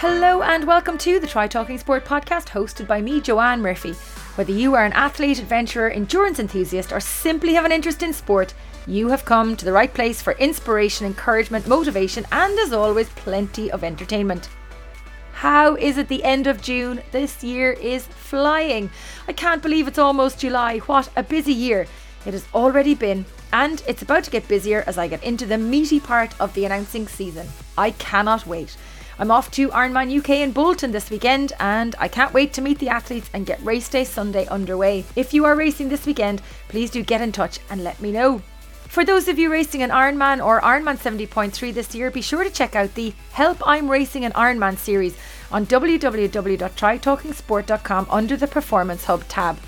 Hello and welcome to the Try Talking Sport podcast hosted by me, Joanne Murphy. Whether you are an athlete, adventurer, endurance enthusiast, or simply have an interest in sport, you have come to the right place for inspiration, encouragement, motivation, and as always, plenty of entertainment. How is it the end of June? This year is flying. I can't believe it's almost July. What a busy year it has already been, and it's about to get busier as I get into the meaty part of the announcing season. I cannot wait. I'm off to Ironman UK in Bolton this weekend and I can't wait to meet the athletes and get race day Sunday underway. If you are racing this weekend, please do get in touch and let me know. For those of you racing an Ironman or Ironman 70.3 this year, be sure to check out the Help I'm Racing an Ironman series on www.trytalkingsport.com under the Performance Hub tab.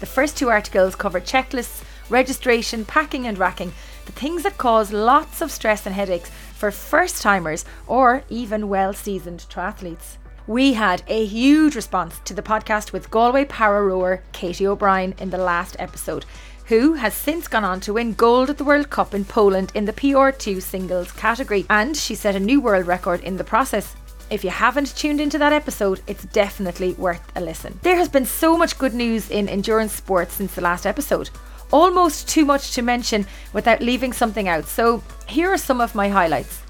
The first two articles cover checklists, registration, packing, and racking, the things that cause lots of stress and headaches for first timers or even well seasoned triathletes. We had a huge response to the podcast with Galway para rower Katie O'Brien in the last episode, who has since gone on to win gold at the World Cup in Poland in the PR2 singles category, and she set a new world record in the process. If you haven't tuned into that episode, it's definitely worth a listen. There has been so much good news in endurance sports since the last episode almost too much to mention without leaving something out. So here are some of my highlights.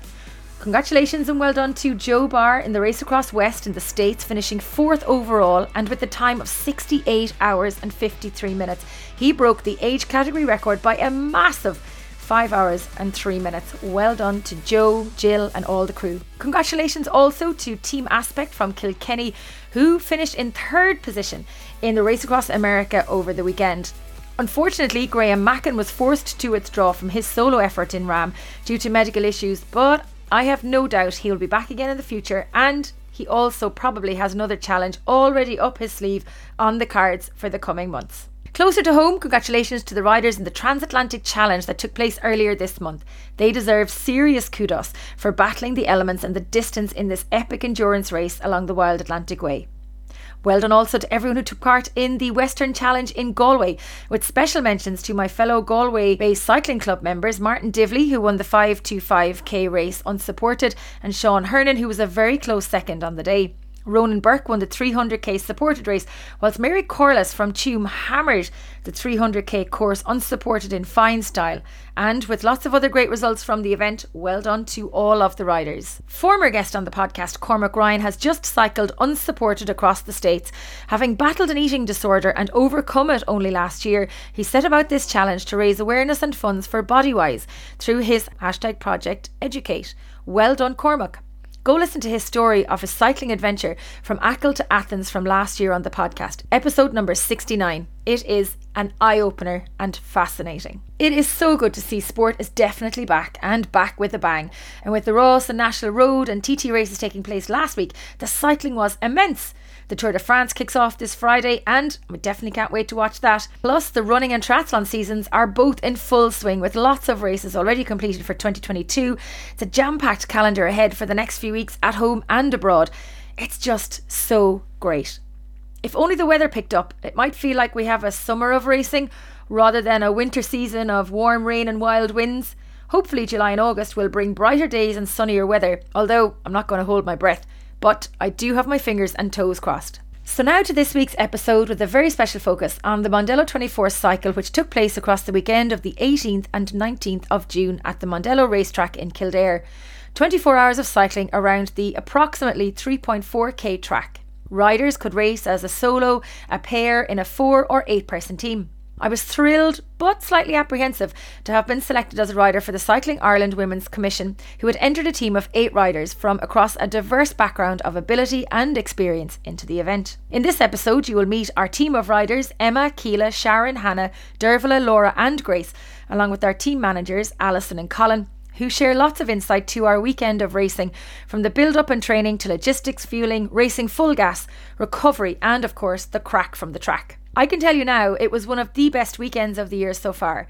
Congratulations and well done to Joe Barr in the Race Across West in the States, finishing fourth overall and with a time of 68 hours and 53 minutes. He broke the age category record by a massive 5 hours and 3 minutes. Well done to Joe, Jill, and all the crew. Congratulations also to Team Aspect from Kilkenny, who finished in third position in the Race Across America over the weekend. Unfortunately, Graham Mackin was forced to withdraw from his solo effort in RAAM due to medical issues, but I have no doubt he'll be back again in the future and he also probably has another challenge already up his sleeve on the cards for the coming months. Closer to home, congratulations to the riders in the Transatlantic Challenge that took place earlier this month. They deserve serious kudos for battling the elements and the distance in this epic endurance race along the Wild Atlantic Way. Well done also to everyone who took part in the Western Challenge in Galway, with special mentions to my fellow Galway based cycling club members Martin Divley, who won the 525k race unsupported, and Sean Hernan, who was a very close second on the day. Ronan Burke won the 300k supported race, whilst Mary Corliss from Tuam hammered the 300k course unsupported in fine style. And with lots of other great results from the event, well done to all of the riders. Former guest on the podcast, Cormac Ryan, has just cycled unsupported across the States. Having battled an eating disorder and overcome it only last year, he set about this challenge to raise awareness and funds for Bodywhys through his hashtag project Educate. Well done, Cormac. Go listen to his story of his cycling adventure from Achill to Athens from last year on the podcast, episode number 69. It is an eye opener and fascinating. It is so good to see sport is definitely back and back with a bang. And with the Rás and National Road and TT races taking place last week, the cycling was immense. The Tour de France kicks off this Friday, and we definitely can't wait to watch that. Plus, the running and triathlon seasons are both in full swing with lots of races already completed for 2022. It's a jam packed calendar ahead for the next few weeks at home and abroad. It's just so great. If only the weather picked up, it might feel like we have a summer of racing rather than a winter season of warm rain and wild winds. Hopefully, July and August will bring brighter days and sunnier weather, although I'm not going to hold my breath but I do have my fingers and toes crossed. So, now to this week's episode with a very special focus on the Mondello 24 cycle, which took place across the weekend of the 18th and 19th of June at the Mondello racetrack in Kildare. 24 hours of cycling around the approximately 3.4k track. Riders could race as a solo, a pair, in a four or eight person team. I was thrilled but slightly apprehensive to have been selected as a rider for the Cycling Ireland Women's Commission, who had entered a team of eight riders from across a diverse background of ability and experience into the event. In this episode, you will meet our team of riders Emma, Keela, Sharon, Hannah, Dervla, Laura, and Grace, along with our team managers Alison and Colin, who share lots of insight to our weekend of racing, from the build up and training to logistics, fueling, racing full gas, recovery, and of course, the crack from the track. I can tell you now, it was one of the best weekends of the year so far.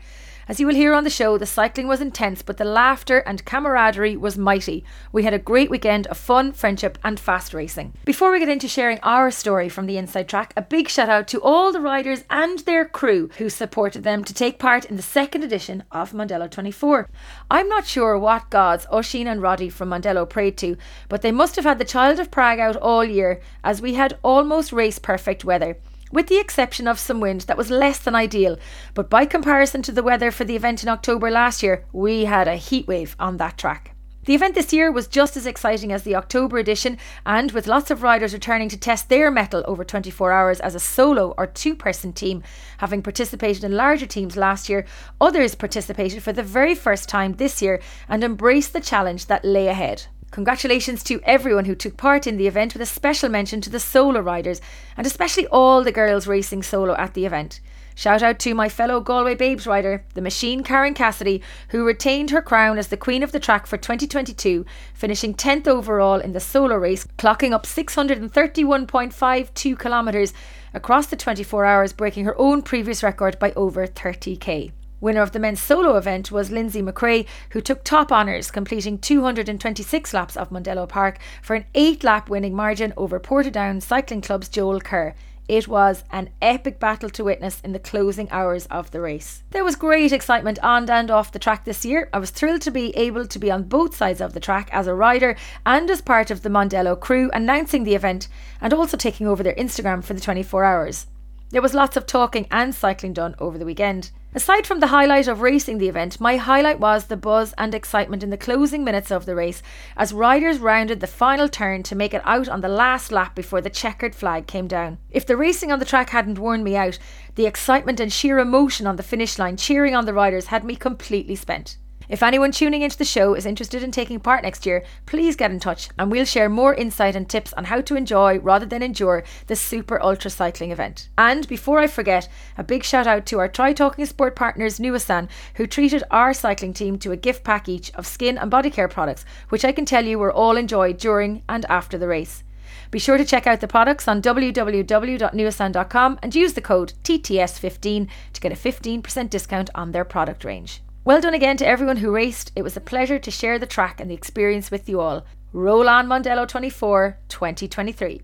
As you will hear on the show, the cycling was intense, but the laughter and camaraderie was mighty. We had a great weekend of fun, friendship, and fast racing. Before we get into sharing our story from the inside track, a big shout out to all the riders and their crew who supported them to take part in the second edition of Mondello 24. I'm not sure what gods Oisin and Roddy from Mondello prayed to, but they must have had the child of Prague out all year as we had almost race perfect weather with the exception of some wind that was less than ideal. But by comparison to the weather for the event in October last year, we had a heatwave on that track. The event this year was just as exciting as the October edition, and with lots of riders returning to test their mettle over 24 hours as a solo or two person team, having participated in larger teams last year, others participated for the very first time this year and embraced the challenge that lay ahead. Congratulations to everyone who took part in the event, with a special mention to the solo riders and especially all the girls racing solo at the event. Shout out to my fellow Galway Babes rider, the machine Karen Cassidy, who retained her crown as the Queen of the Track for 2022, finishing 10th overall in the solo race, clocking up 631.52 kilometres across the 24 hours, breaking her own previous record by over 30k. Winner of the men's solo event was Lindsay McRae, who took top honours, completing 226 laps of Mondello Park for an eight lap winning margin over Portadown Cycling Club's Joel Kerr. It was an epic battle to witness in the closing hours of the race. There was great excitement on and off the track this year. I was thrilled to be able to be on both sides of the track as a rider and as part of the Mondello crew announcing the event and also taking over their Instagram for the 24 hours. There was lots of talking and cycling done over the weekend. Aside from the highlight of racing the event, my highlight was the buzz and excitement in the closing minutes of the race as riders rounded the final turn to make it out on the last lap before the checkered flag came down. If the racing on the track hadn't worn me out, the excitement and sheer emotion on the finish line cheering on the riders had me completely spent. If anyone tuning into the show is interested in taking part next year, please get in touch and we'll share more insight and tips on how to enjoy rather than endure the super ultra cycling event. And before I forget, a big shout out to our Try Talking Sport partners Nuasan, who treated our cycling team to a gift pack each of skin and body care products, which I can tell you were all enjoyed during and after the race. Be sure to check out the products on www.nuasan.com and use the code TTS15 to get a 15% discount on their product range. Well done again to everyone who raced. It was a pleasure to share the track and the experience with you all. Roll on Mondello 24 2023.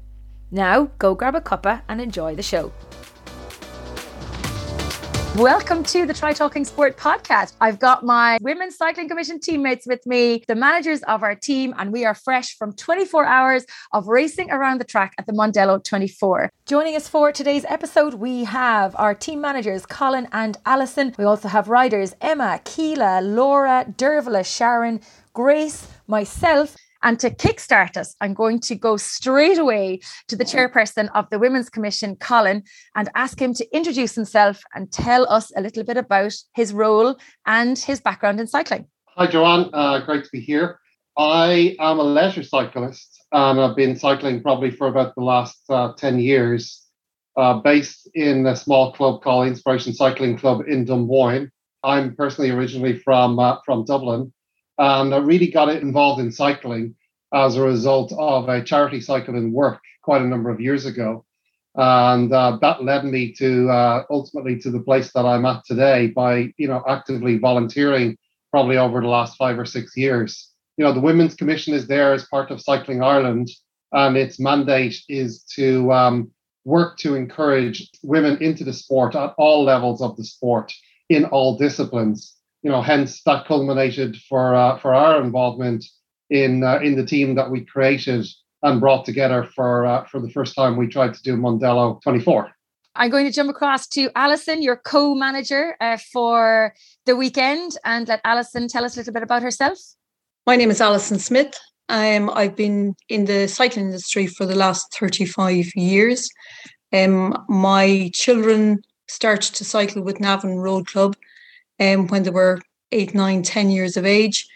Now, go grab a cuppa and enjoy the show. Welcome to the Try Talking Sport podcast. I've got my Women's Cycling Commission teammates with me, the managers of our team, and we are fresh from 24 hours of racing around the track at the Mondello 24. Joining us for today's episode, we have our team managers, Colin and Alison. We also have riders Emma, Keela, Laura, Dervla, Sharon, Grace, myself, and to kickstart us, I'm going to go straight away to the chairperson of the Women's Commission, Colin, and ask him to introduce himself and tell us a little bit about his role and his background in cycling. Hi, Joanne. Uh, great to be here. I am a leisure cyclist and I've been cycling probably for about the last uh, 10 years, uh, based in a small club called Inspiration Cycling Club in Dunboyne. I'm personally originally from uh, from Dublin, and I really got involved in cycling as a result of a charity cycle in work quite a number of years ago. And uh, that led me to uh, ultimately to the place that I'm at today by, you know, actively volunteering probably over the last five or six years. You know, the Women's Commission is there as part of Cycling Ireland, and its mandate is to um, work to encourage women into the sport at all levels of the sport in all disciplines you know, hence that culminated for uh, for our involvement in uh, in the team that we created and brought together for uh, for the first time. We tried to do Mondello 24. I'm going to jump across to Alison, your co-manager uh, for the weekend, and let Alison tell us a little bit about herself. My name is Alison Smith. Um, I've been in the cycling industry for the last 35 years. Um, my children started to cycle with Navan Road Club um, when they were eight, nine, ten years of age.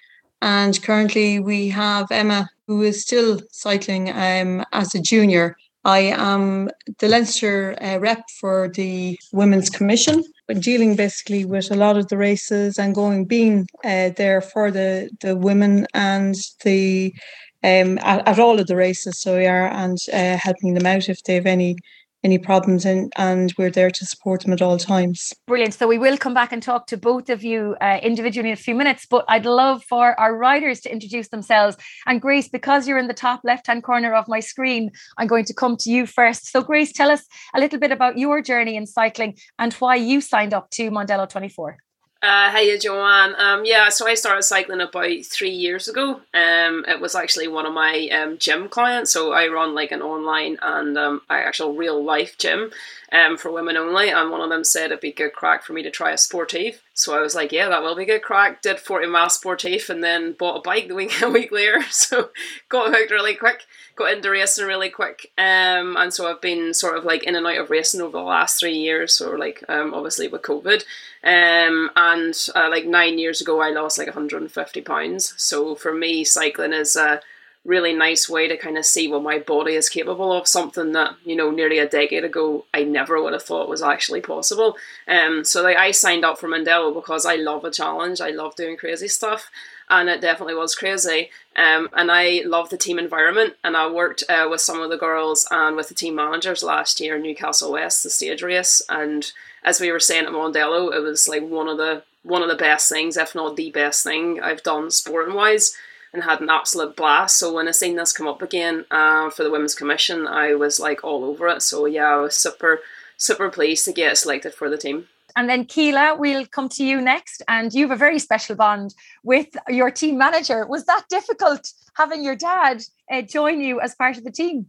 And currently we have Emma, who is still cycling um, as a junior. I am the Leinster uh, rep for the Women's Commission, dealing basically with a lot of the races and going, being uh, there for the, the women and the um, at, at, all of the races. So we are and uh, helping them out if they have any any problems and, and we're there to support them at all times. Brilliant. So we will come back and talk to both of you uh, individually in a few minutes, but I'd love for our riders to introduce themselves. And Grace, because you're in the top left hand corner of my screen, I'm going to come to you first. So, Grace, tell us a little bit about your journey in cycling and why you signed up to Mondello 24. Uh, hey, Joanne. Um, yeah, so I started cycling about three years ago. Um, it was actually one of my um, gym clients. So I run like an online and um, actual real life gym um, for women only. And one of them said it'd be good crack for me to try a sportive. So I was like, yeah, that will be good crack. Did 40 miles sportive and then bought a bike the week, a week later. So got hooked really quick, got into racing really quick. Um, and so I've been sort of like in and out of racing over the last three years. So like um, obviously with COVID. Um, and uh, like nine years ago, I lost like 150 pounds. So for me, cycling is a really nice way to kind of see what my body is capable of. Something that you know nearly a decade ago I never would have thought was actually possible. Um, so like I signed up for Mondello because I love a challenge. I love doing crazy stuff. And it definitely was crazy. Um, and I love the team environment. And I worked uh, with some of the girls and with the team managers last year in Newcastle West, the stage race. And as we were saying at Mondello, it was like one of the one of the best things, if not the best thing I've done sporting wise, and had an absolute blast. So when I seen this come up again uh, for the Women's Commission, I was like all over it. So yeah, I was super super pleased to get selected for the team. And then Keela, we'll come to you next. And you have a very special bond with your team manager. Was that difficult having your dad uh, join you as part of the team?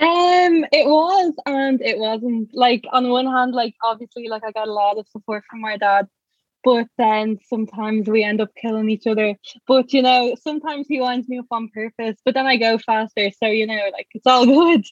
Um, it was and it wasn't. Like on one hand, like obviously, like I got a lot of support from my dad, but then sometimes we end up killing each other. But you know, sometimes he winds me up on purpose, but then I go faster. So you know, like it's all good.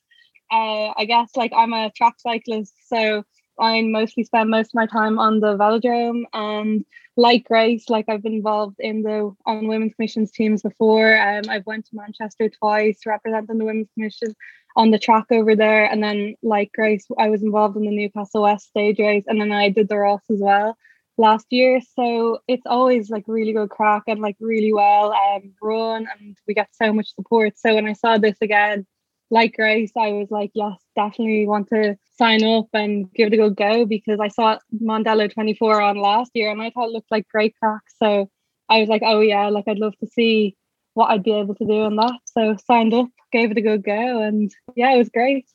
Uh, I guess like I'm a track cyclist, so I mostly spend most of my time on the velodrome and like Grace, like I've been involved in the on women's commissions teams before. Um, I've went to Manchester twice representing the women's commission on the track over there. And then like Grace, I was involved in the Newcastle West stage race and then I did the Rás as well last year. So it's always like really good crack and like really well um, run and we get so much support. So when I saw this again, like Grace, I was like, yes, definitely want to sign up and give it a good go because I saw Mondello 24 on last year and I thought it looked like great crack. So I was like, oh yeah, like I'd love to see what I'd be able to do on that. So signed up, gave it a good go, and yeah, it was great.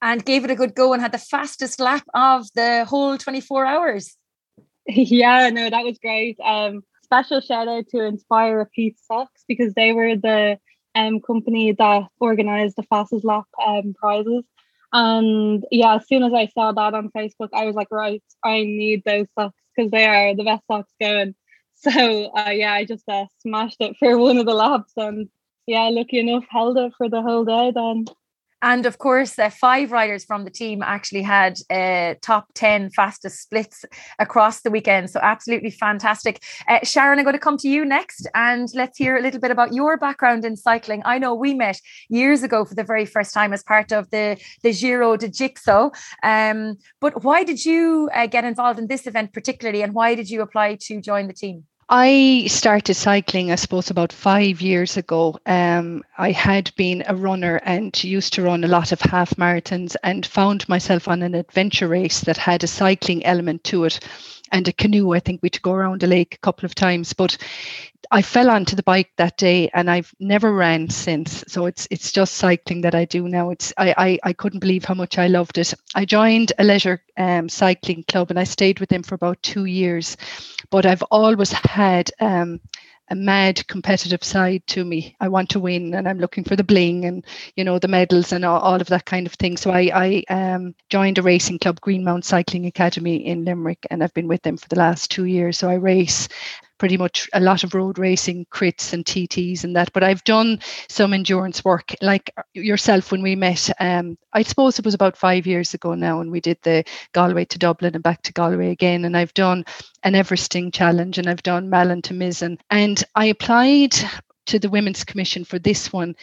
And gave it a good go and had the fastest lap of the whole 24 hours. yeah, no, that was great. Um, special shout out to Inspire Repeat Socks because they were the um, company that organized the fastest lap um, prizes. And yeah, as soon as I saw that on Facebook, I was like, right, I need those socks because they are the best socks going. So uh, yeah, I just uh, smashed it for one of the laps, and yeah, lucky enough, held it for the whole day. Then and of course, uh, five riders from the team actually had uh, top 10 fastest splits across the weekend. So, absolutely fantastic. Uh, Sharon, I'm going to come to you next and let's hear a little bit about your background in cycling. I know we met years ago for the very first time as part of the, the Giro de Jigsaw. Um, but why did you uh, get involved in this event particularly and why did you apply to join the team? I started cycling, I suppose, about five years ago. Um, I had been a runner and used to run a lot of half marathons and found myself on an adventure race that had a cycling element to it and a canoe. I think we to go around the lake a couple of times, but I fell onto the bike that day and I've never ran since. So it's it's just cycling that I do now. It's I I, I couldn't believe how much I loved it. I joined a leisure um, cycling club and I stayed with them for about two years, but I've always had um, a mad competitive side to me. I want to win and I'm looking for the bling and you know the medals and all, all of that kind of thing. So I, I um, joined a racing club, Greenmount Cycling Academy in Limerick, and I've been with them for the last two years. So I race pretty much a lot of road racing, crits and TTs and that. But I've done some endurance work, like yourself when we met. Um, I suppose it was about five years ago now, and we did the Galway to Dublin and back to Galway again. And I've done an Everesting challenge, and I've done Malin to Mizen, and I applied to the Women's Commission for this one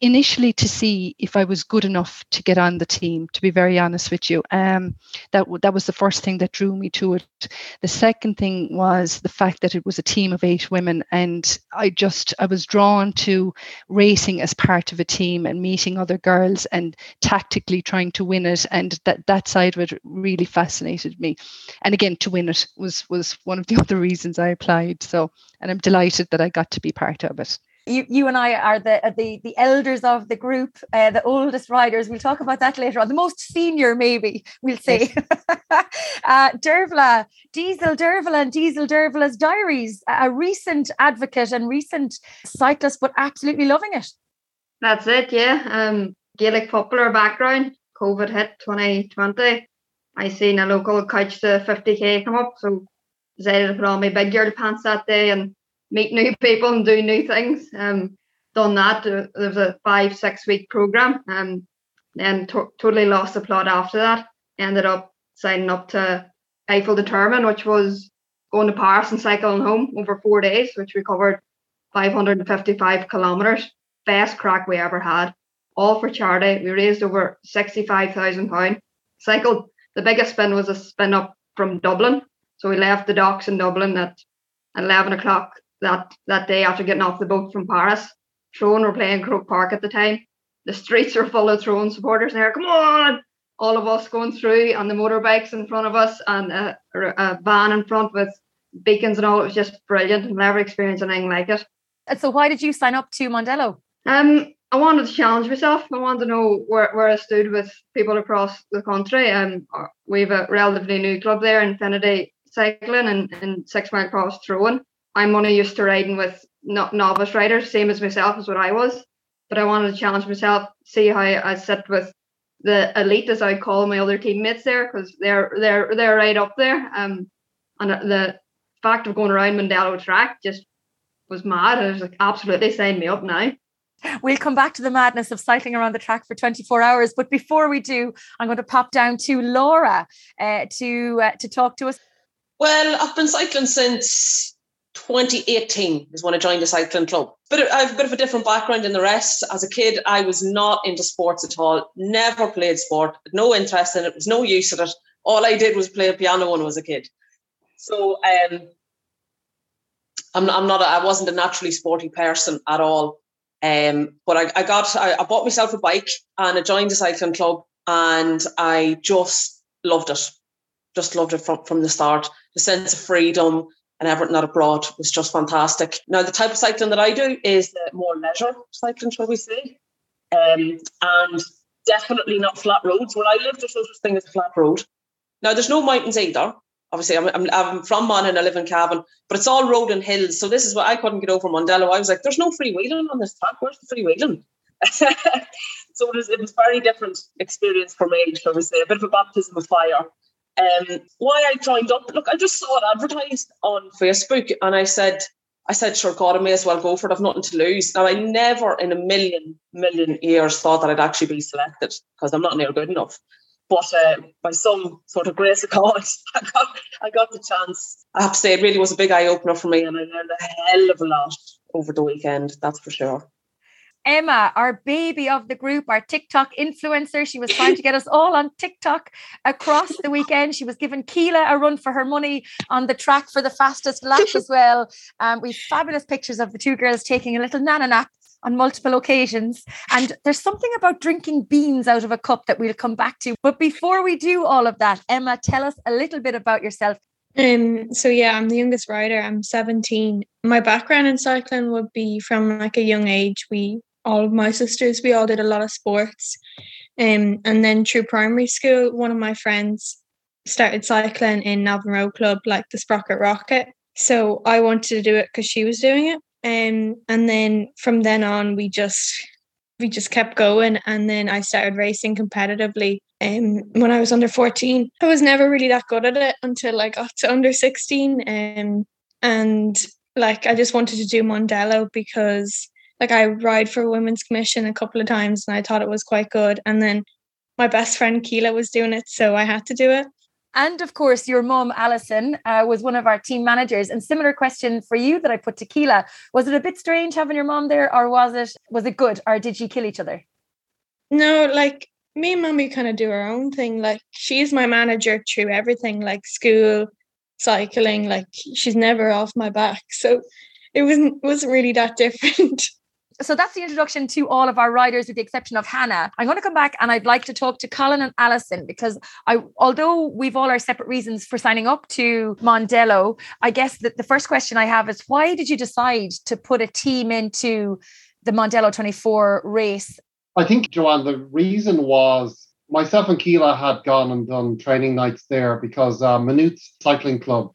initially to see if I was good enough to get on the team. To be very honest with you, um, that that was the first thing that drew me to it. The second thing was the fact that it was a team of eight women, and I just I was drawn to racing as part of a team and meeting other girls and tactically trying to win it, and that that side of it really fascinated me. And again, to win it was was one of the other reasons I applied. So, and I'm delighted that I got to be part of it you, you and I are the uh, the the elders of the group, uh, the oldest riders. We'll talk about that later on. The most senior, maybe we'll say. Uh, Dervla, Diesel Dervla, and Diesel Dervla's diaries. A recent advocate and recent cyclist, but absolutely loving it. That's it. Yeah. Um, Gaelic popular background. COVID hit 2020. I seen a local couch to 50k come up, so decided to put on my big girl pants that day and meet new people and do new things. Um, done that. Uh, there was a five six week program, um, and to- totally lost the plot after that. Ended up signing up to Eiffel Determined, which was going to Paris and cycling home over four days, which we covered 555 kilometers. Best crack we ever had. All for charity. We raised over 65,000 pound. Cycled. The biggest spin was a spin up from Dublin. So we left the docks in Dublin at 11 o'clock that that day after getting off the boat from Paris. Tyrone were playing Croke Park at the time. The streets were full of Tyrone supporters there. Come on! All of us going through on the motorbikes in front of us and a, a van in front with beacons and all. It was just brilliant. I've never experienced anything like it. And so why did you sign up to Mondello? Um, I wanted to challenge myself. I wanted to know where, where I stood with people across the country. Um, we have a relatively new club there, Infinity Cycling, and, and Six Mile Cross Tyrone. I'm only used to riding with no- novice riders, same as myself as what I was. But I wanted to challenge myself, see how I sit with the elite, as I call my other teammates there, because they're they're they're right up there. Um, and the fact of going around Mondello track just was mad. I was like, absolutely sign me up now. We'll come back to the madness of cycling around the track for 24 hours. But before we do, I'm going to pop down to Laura uh, to uh, to talk to us. Well, I've been cycling since 2018 is when I joined the cycling club. But I have a bit of a different background than the rest. As a kid, I was not into sports at all. Never played sport. No interest in it. Was no use of it. All I did was play piano when I was a kid. So um, I'm, I'm not. A, I wasn't a naturally sporty person at all. Um, but I, I got. I, I bought myself a bike and I joined the cycling club, and I just loved it. Just loved it from from the start. The sense of freedom, and everything that abroad was just fantastic. Now, the type of cycling that I do is the more leisure cycling, shall we say, um, and definitely not flat roads. Where I live, there's no such thing as a flat road. Now, there's no mountains either. Obviously, I'm, I'm, I'm from I live in Cavan, but it's all road and hills. So this is what I couldn't get over Mondello. I was like, there's no freewheeling on this track. Where's the freewheeling? so it was, it was very different experience for me, shall we say, a bit of a baptism of fire. Um, why I joined up, look, I just saw it advertised on Facebook and I said, I said, sure, God, I may as well go for it. I've nothing to lose. Now, I never in a million, million years thought that I'd actually be selected because I'm not near good enough. But uh, by some sort of grace of God, I got, I got the chance. I have to say, it really was a big eye opener for me and I learned a hell of a lot over the weekend, that's for sure. Emma, our baby of the group, our TikTok influencer. She was trying to get us all on TikTok across the weekend. She was giving Keela a run for her money on the track for the fastest lap as well. Um, we've fabulous pictures of the two girls taking a little nana nap on multiple occasions. And there's something about drinking beans out of a cup that we'll come back to. But before we do all of that, Emma, tell us a little bit about yourself. Um, so yeah, I'm the youngest rider. I'm 17. My background in cycling would be from like a young age. We all of my sisters, we all did a lot of sports. Um, and then through primary school, one of my friends started cycling in Navan Road Club, like the Sprocket Rocket. So I wanted to do it because she was doing it. Um, and then from then on, we just we just kept going. And then I started racing competitively. Um, when I was under 14, I was never really that good at it until I got to under 16. Um, and like I just wanted to do Mondello because like I ride for Women's Commission a couple of times and I thought it was quite good. And then my best friend Keela was doing it, so I had to do it. And of course, your mom, Alison, uh, was one of our team managers. And similar question for you that I put to Keela. Was it a bit strange having your mom there, or was it was it good, or did you kill each other? No, like me and mommy kind of do our own thing. Like she's my manager through everything, like school, cycling. Like she's never off my back. So it wasn't wasn't really that different. So that's the introduction to all of our riders with the exception of Hannah. I'm going to come back and I'd like to talk to Colin and Alison because I although we've all our separate reasons for signing up to Mondello, I guess that the first question I have is why did you decide to put a team into the Mondello 24 race? I think Joanne, the reason was myself and Keela had gone and done training nights there because uh, Maynooth Cycling Club,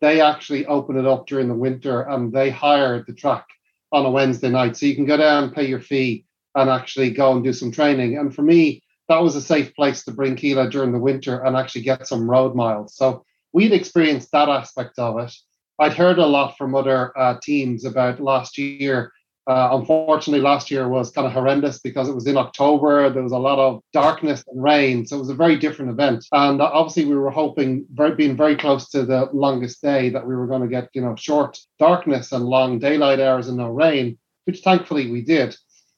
they actually opened it up during the winter and they hired the track on a Wednesday night. So you can go down, pay your fee, and actually go and do some training. And for me, that was a safe place to bring Keela during the winter and actually get some road miles. So we'd experienced that aspect of it. I'd heard a lot from other uh, teams about last year uh, unfortunately, last year was kind of horrendous because it was in October. There was a lot of darkness and rain, so it was a very different event. And obviously, we were hoping, very, being very close to the longest day, that we were going to get you know short darkness and long daylight hours and no rain, which thankfully we did.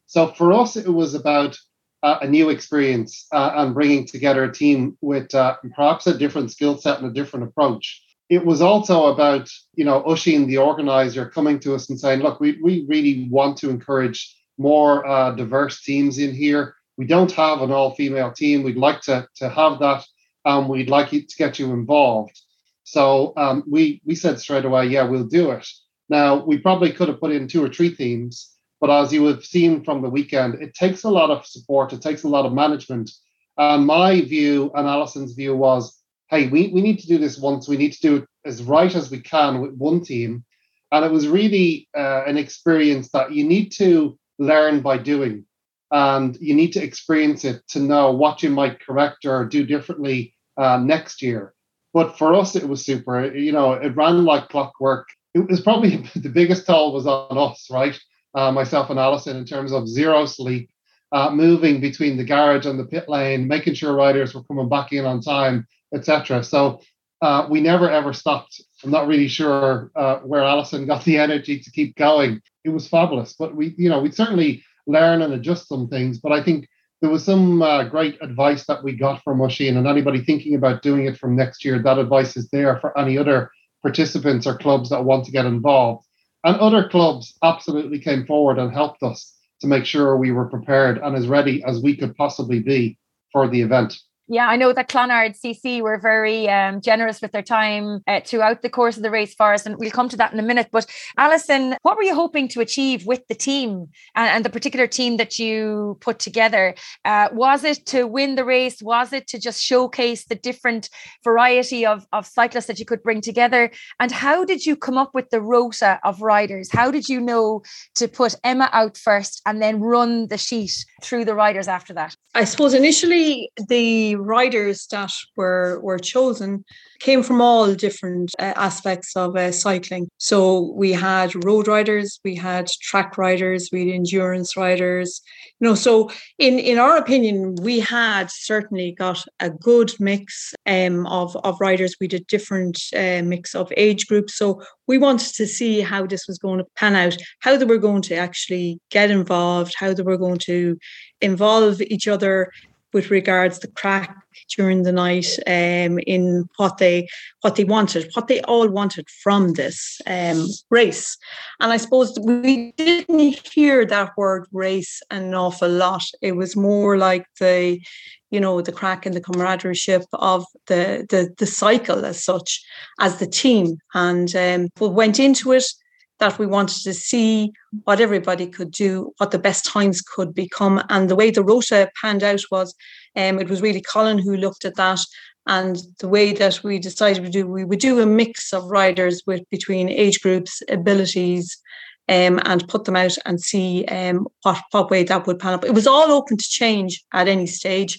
So for us, it was about uh, a new experience uh, and bringing together a team with uh, perhaps a different skill set and a different approach it was also about you know Oisín, the organizer, coming to us and saying, "Look, we we really want to encourage more uh, diverse teams in here. We don't have an all-female team. We'd like to to have that, and we'd like to get you involved." So um, we we said straight away, "Yeah, we'll do it." Now we probably could have put in two or three teams, but as you have seen from the weekend, it takes a lot of support. It takes a lot of management. And my view and Alison's view was hey, we, we need to do this once. We need to do it as right as we can with one team. And it was really uh, an experience that you need to learn by doing. And you need to experience it to know what you might correct or do differently uh, next year. But for us, it was super. You know, it ran like clockwork. It was probably the biggest toll was on us, right? Uh, myself and Alison, in terms of zero sleep, uh, moving between the garage and the pit lane, making sure riders were coming back in on time, etc. So uh, we never ever stopped. I'm not really sure uh, where Alison got the energy to keep going. It was fabulous, but we, you know, we'd certainly learn and adjust some things. But I think there was some uh, great advice that we got from Oisín, and anybody thinking about doing it from next year, that advice is there for any other participants or clubs that want to get involved. And other clubs absolutely came forward and helped us to make sure we were prepared and as ready as we could possibly be for the event. Yeah, I know that Clonard CC were very um, generous with their time uh, throughout the course of the race for us, and we'll come to that in a minute. But Alison, what were you hoping to achieve with the team and, and the particular team that you put together? Uh, was it to win the race? Was it to just showcase the different variety of, of cyclists that you could bring together? And how did you come up with the rota of riders? How did you know to put Emma out first and then run the sheet through the riders after that? I suppose initially the riders that were were chosen came from all different uh, aspects of uh, cycling. So we had road riders, we had track riders, we had endurance riders. You know, so in in our opinion, we had certainly got a good mix um, of of riders. We did different uh, mix of age groups. So we wanted to see how this was going to pan out, how they were going to actually get involved, how they were going to involve each other with regards to crack during the night um, in what they what they wanted, what they all wanted from this um, race. And I suppose we didn't hear that word race an awful lot. It was more like the you know the crack and the camaraderie of the the the cycle as such as the team and um, we went into it that we wanted to see what everybody could do, what the best times could become. And the way the rota panned out was um, it was really Colin who looked at that. And the way that we decided to do, we would do a mix of riders with between age groups, abilities, um, and put them out and see um, what, what way that would pan up. It was all open to change at any stage,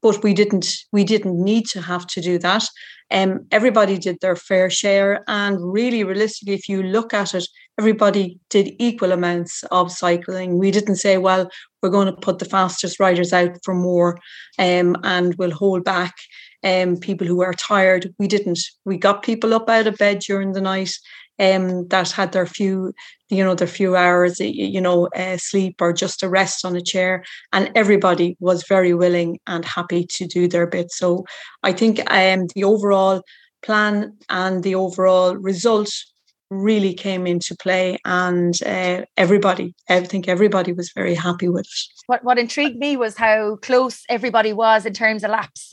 but we didn't we didn't need to have to do that. Um, everybody did their fair share. And really, realistically, if you look at it, everybody did equal amounts of cycling. We didn't say, well, we're going to put the fastest riders out for more um, and we'll hold back um, people who are tired. We didn't. We got people up out of bed during the night um, that had their few, you know, their few hours, you know, uh, sleep or just a rest on a chair, and everybody was very willing and happy to do their bit. So I think um, the overall plan and the overall result really came into play and uh, everybody i think everybody was very happy with it what what intrigued me was how close everybody was in terms of laps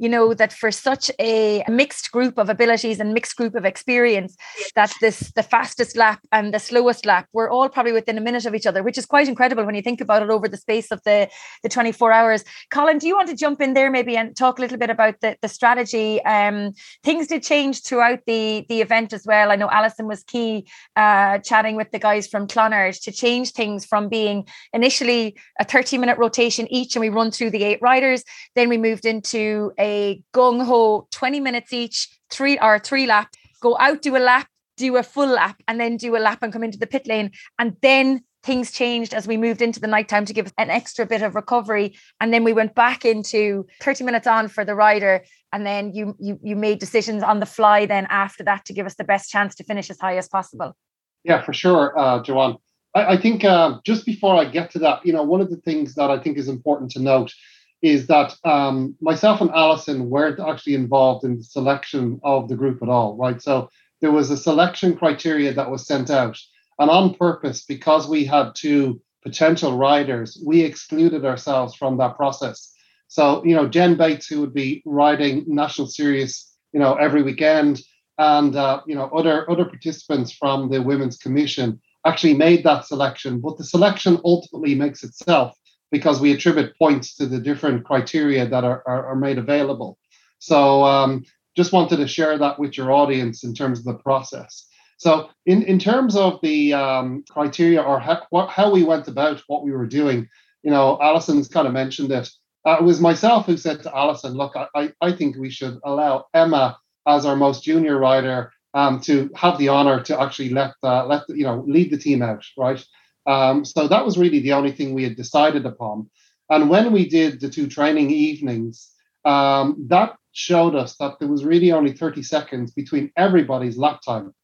you know that for such a mixed group of abilities and mixed group of experience that this the fastest lap and the slowest lap were all probably within a minute of each other which is quite incredible when you think about it over the space of the the 24 hours. Colin do you want to jump in there maybe and talk a little bit about the, the strategy? Um things did change throughout the the event as well. I know alison was key uh chatting with the guys from clonard to change things from being initially a 30 minute rotation each and we run through the eight riders. Then we moved into a a gung ho 20 minutes each, three or three laps, go out, do a lap, do a full lap, and then do a lap and come into the pit lane. And then things changed as we moved into the nighttime to give us an extra bit of recovery. And then we went back into 30 minutes on for the rider. And then you you you made decisions on the fly then after that to give us the best chance to finish as high as possible. Yeah, for sure, uh, Joanne. I, I think uh, just before I get to that, you know, one of the things that I think is important to note is that um, myself and Alison weren't actually involved in the selection of the group at all, right? So there was a selection criteria that was sent out, and on purpose, because we had two potential riders, we excluded ourselves from that process. So you know, Jen Bates, who would be riding national series, you know, every weekend, and uh, you know, other other participants from the women's commission actually made that selection, but the selection ultimately makes itself because we attribute points to the different criteria that are, are, are made available. So um, just wanted to share that with your audience in terms of the process. So in, in terms of the um, criteria or how, what, how we went about what we were doing, you know, Alison's kind of mentioned it. Uh, it was myself who said to Alison, look, I, I think we should allow Emma as our most junior rider um, to have the honor to actually let uh, let you know lead the team out, right? Um, so that was really the only thing we had decided upon. And when we did the two training evenings, um, that showed us that there was really only 30 seconds between everybody's lap time.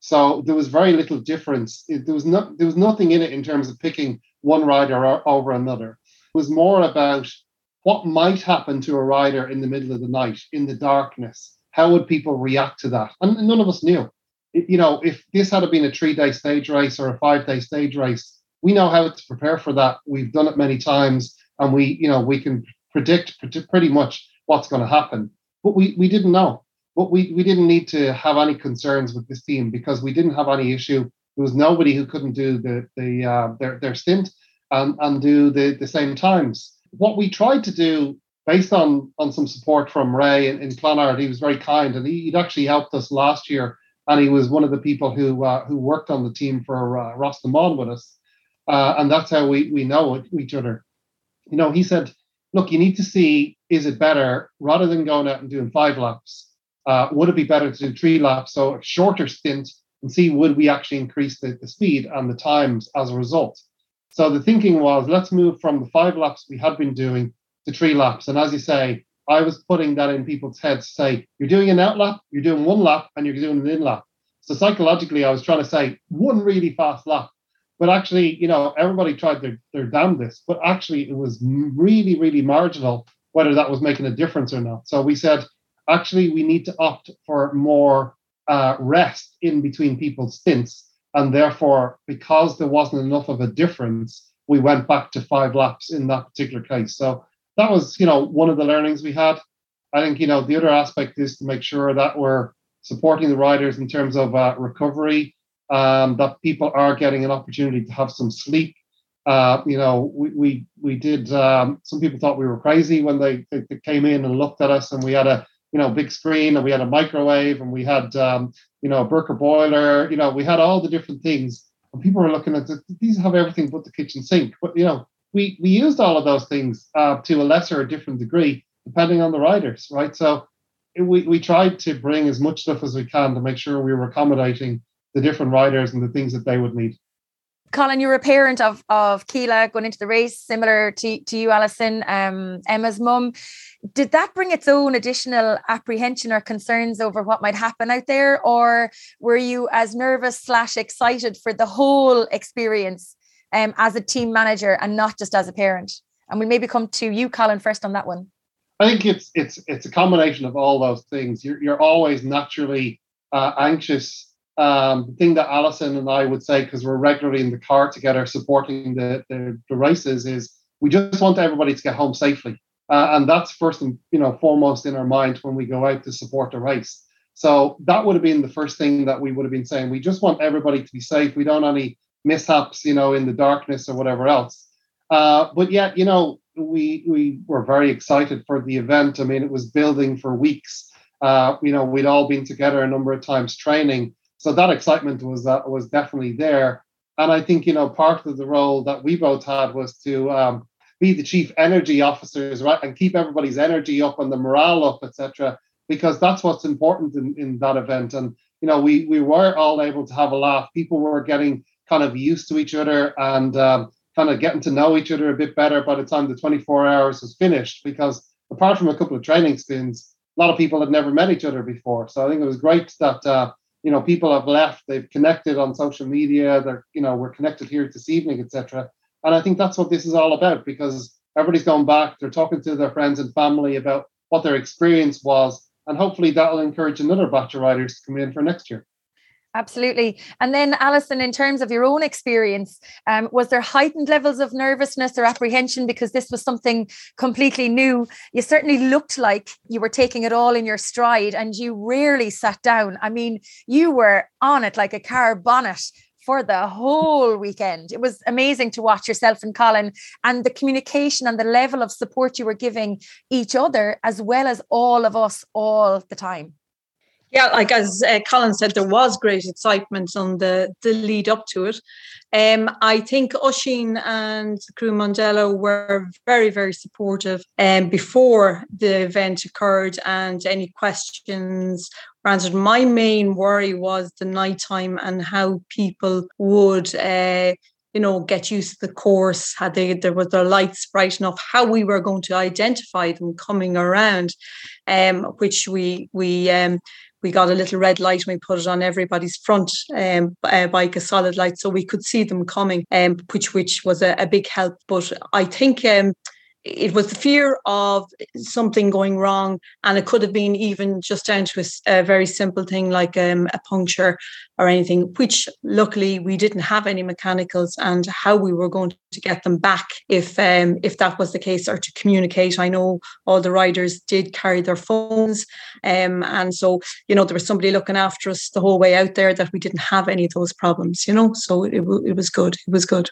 So there was very little difference. It, there was no, there was nothing in it in terms of picking one rider over another. It was more about what might happen to a rider in the middle of the night in the darkness. How would people react to that? And none of us knew you know, if this had been a three day stage race or a five day stage race, we know how to prepare for that. We've done it many times and we, you know, we can predict pretty much what's going to happen. But we, we didn't know. But we, we didn't need to have any concerns with this team because we didn't have any issue. There was nobody who couldn't do the, the uh, their, their stint and, and do the, the same times. What we tried to do based on on some support from Ray in, in Clonard, he was very kind and he, would actually helped us last year and he was one of the people who uh, who worked on the team for uh, Rás na mBan with us, uh, and that's how we we know each other. You know, he said, "Look, you need to see is it better rather than going out and doing five laps? Uh, would it be better to do three laps, so a shorter stint, and see would we actually increase the, the speed and the times as a result?" So the thinking was, let's move from the five laps we had been doing to three laps, and as you say, I was putting that in people's heads to say, you're doing an out lap, you're doing one lap, and you're doing an in lap. So psychologically, I was trying to say one really fast lap. But actually, you know, everybody tried their, their damnedest, but actually it was really, really marginal whether that was making a difference or not. So we said, actually, we need to opt for more uh, rest in between people's stints. And therefore, because there wasn't enough of a difference, we went back to five laps in that particular case. So that was, you know, one of the learnings we had. I think, you know, the other aspect is to make sure that we're supporting the riders in terms of uh, recovery, um, that people are getting an opportunity to have some sleep. Uh, you know, we we, we did. Um, some people thought we were crazy when they, they, they, came in and looked at us, and we had a you know big screen, and we had a microwave, and we had um, you know a Burco boiler. You know, we had all the different things, and people were looking at these have everything but the kitchen sink. But you know, we we used all of those things uh, to a lesser or different degree depending on the riders, right? So we we tried to bring as much stuff as we can to make sure we were accommodating the different riders and the things that they would need. Colin, you're a parent of of Keela going into the race, similar to, to you, Alison, um, Emma's mum. Did that bring its own additional apprehension or concerns over what might happen out there, or were you as nervous slash excited for the whole experience um, as a team manager and not just as a parent? And we maybe come to you, Colin, first on that one. I think it's it's it's a combination of all those things. You're you're always naturally uh, anxious um, the thing that Alison and I would say, because we're regularly in the car together supporting the, the, the races, is we just want everybody to get home safely. Uh, and that's first and you know foremost in our mind when we go out to support the race. So that would have been the first thing that we would have been saying. We just want everybody to be safe. We don't any mishaps, you know, in the darkness or whatever else. Uh, but yet, you know, we we were very excited for the event. I mean, it was building for weeks. Uh, you know, we'd all been together a number of times training, so that excitement was uh, was definitely there. And I think you know part of the role that we both had was to um, be the chief energy officers, right, and keep everybody's energy up and the morale up, etc. Because that's what's important in, in that event. And you know, we we were all able to have a laugh. People were getting kind of used to each other and um, kind of getting to know each other a bit better by the time the 24 hours was finished. Because apart from a couple of training spins, a lot of people had never met each other before. So I think it was great that uh, you know people have left they've connected on social media they're you know we're connected here this evening etc and i think that's what this is all about because everybody's gone back they're talking to their friends and family about what their experience was and hopefully that'll encourage another batch of riders to come in for next year Absolutely. And then, Alison, in terms of your own experience, um, was there heightened levels of nervousness or apprehension because this was something completely new? You certainly looked like you were taking it all in your stride and you rarely sat down. I mean, you were on it like a car bonnet for the whole weekend. It was amazing to watch yourself and Colin and the communication and the level of support you were giving each other, as well as all of us all the time. Yeah, like as uh, Colin said, there was great excitement on the the lead up to it. Um, I think Oisin and Crew Mondello were very, very supportive um, before the event occurred and any questions were answered. My main worry was the nighttime and how people would uh, you know, get used to the course, had they there was their lights bright enough, how we were going to identify them coming around, um, which we we um we got a little red light and we put it on everybody's front um, uh, bike, a solid light, so we could see them coming, um, which which was a, a big help. But I think um, it was the fear of something going wrong and it could have been even just down to a, a very simple thing like um, a puncture or anything which luckily we didn't have any mechanicals and how we were going to get them back if um, if that was the case or to communicate. I know all the riders did carry their phones um, and so you know there was somebody looking after us the whole way out there that we didn't have any of those problems you know so it, it was good it was good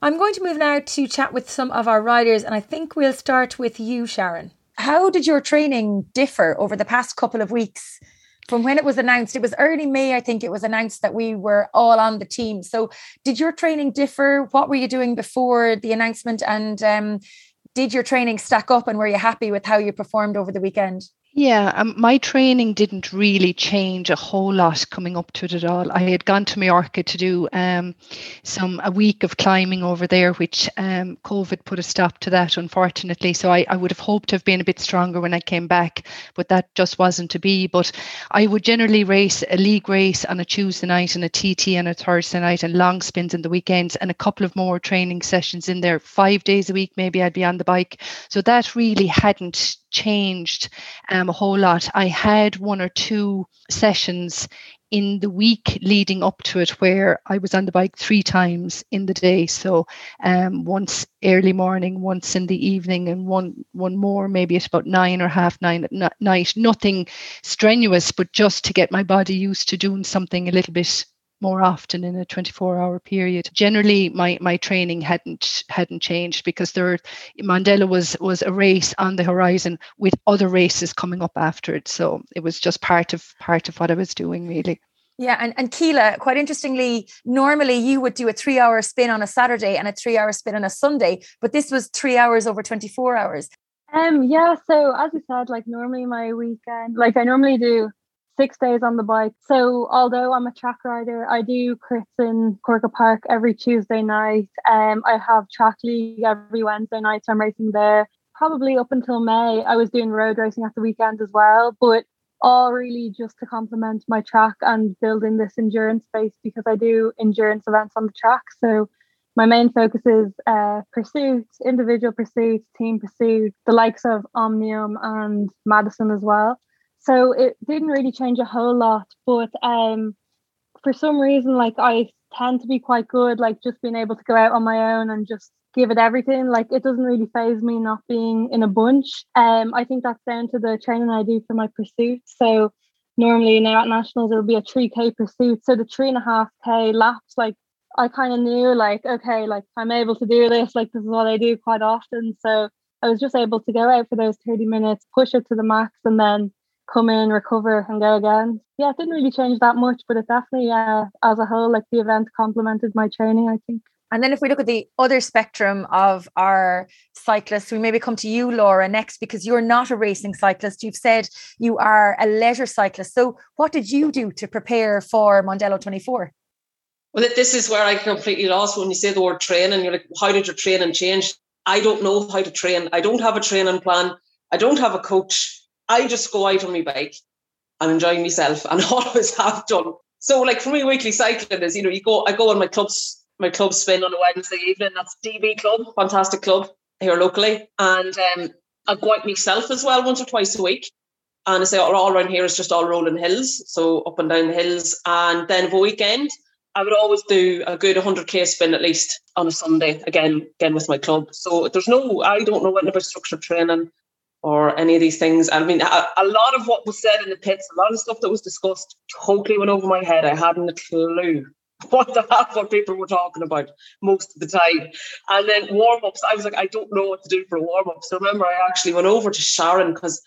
I'm going to move now to chat with some of our riders, and I think we'll start with you, Sharon. How did your training differ over the past couple of weeks from when it was announced? It was early May, I think it was announced that we were all on the team. So, did your training differ? What were you doing before the announcement? And um, did your training stack up, and were you happy with how you performed over the weekend? Yeah, um, my training didn't really change a whole lot coming up to it at all. I had gone to Mallorca to do um, some a week of climbing over there, which um, COVID put a stop to that, unfortunately. So I, I would have hoped to have been a bit stronger when I came back, but that just wasn't to be. But I would generally race a league race on a Tuesday night and a TT on a Thursday night and long spins in the weekends and a couple of more training sessions in there. Five days a week, maybe I'd be on the bike. So that really hadn't changed um, a whole lot. I had one or two sessions in the week leading up to it where I was on the bike three times in the day. So um, once early morning, once in the evening, and one one more maybe at about nine or half nine at night. Nothing strenuous, but just to get my body used to doing something a little bit more often in a 24 hour period. Generally my my training hadn't hadn't changed because there Mondello was was a race on the horizon with other races coming up after it. So it was just part of part of what i was doing really. Yeah, and, and Keela, quite interestingly, normally you would do a three hour spin on a Saturday and a three hour spin on a Sunday, but this was three hours over 24 hours. Um, yeah, so as you said, like normally my weekend, like I normally do six days on the bike. So although I'm a track rider, I do crits in Corkagh Park every Tuesday night. Um, I have track league every Wednesday night, so I'm racing there. Probably up until May, I was doing road racing at the weekend as well, but all really just to complement my track and building this endurance base because I do endurance events on the track. So my main focus is uh, pursuits, individual pursuits, team pursuit, the likes of Omnium and Madison as well. So it didn't really change a whole lot, but um, for some reason, like I tend to be quite good, like just being able to go out on my own and just give it everything. Like it doesn't really phase me not being in a bunch. Um, I think that's down to the training I do for my pursuits. So normally now at nationals it'll be a 3k pursuit. So the three and a half k laps, like I kind of knew like, okay, like I'm able to do this. Like this is what I do quite often. So I was just able to go out for those 30 minutes, push it to the max, and then come in, recover, and go again. Yeah, it didn't really change that much, but it definitely, uh, as a whole, like the event complemented my training, I think. And then if we look at the other spectrum of our cyclists, we maybe come to you, Laura, next, because you're not a racing cyclist. You've said you are a leisure cyclist. So what did you do to prepare for Mondello 24? Well, this is where I completely lost when you say the word train and you're like, how did your training change? I don't know how to train. I don't have a training plan. I don't have a coach. I just go out on my bike and enjoy myself and always have done. So like for me, weekly cycling is, you know, you go, I go on my clubs, my club spin on a Wednesday evening. That's DB Club, fantastic club here locally. And um, I go out myself as well once or twice a week. And I say all around here is just all rolling hills. So up and down the hills. And then for weekend, I would always do a good 100k spin at least on a Sunday again, again with my club. So there's no, I don't know anything about structured training or any of these things. I mean, a, a, lot of what was said in the pits, a lot of stuff that was discussed, totally went over my head. I hadn't a clue what the half what people were talking about most of the time. And then warm ups, I was like, I don't know what to do for warm ups. So remember, I actually went over to Sharon because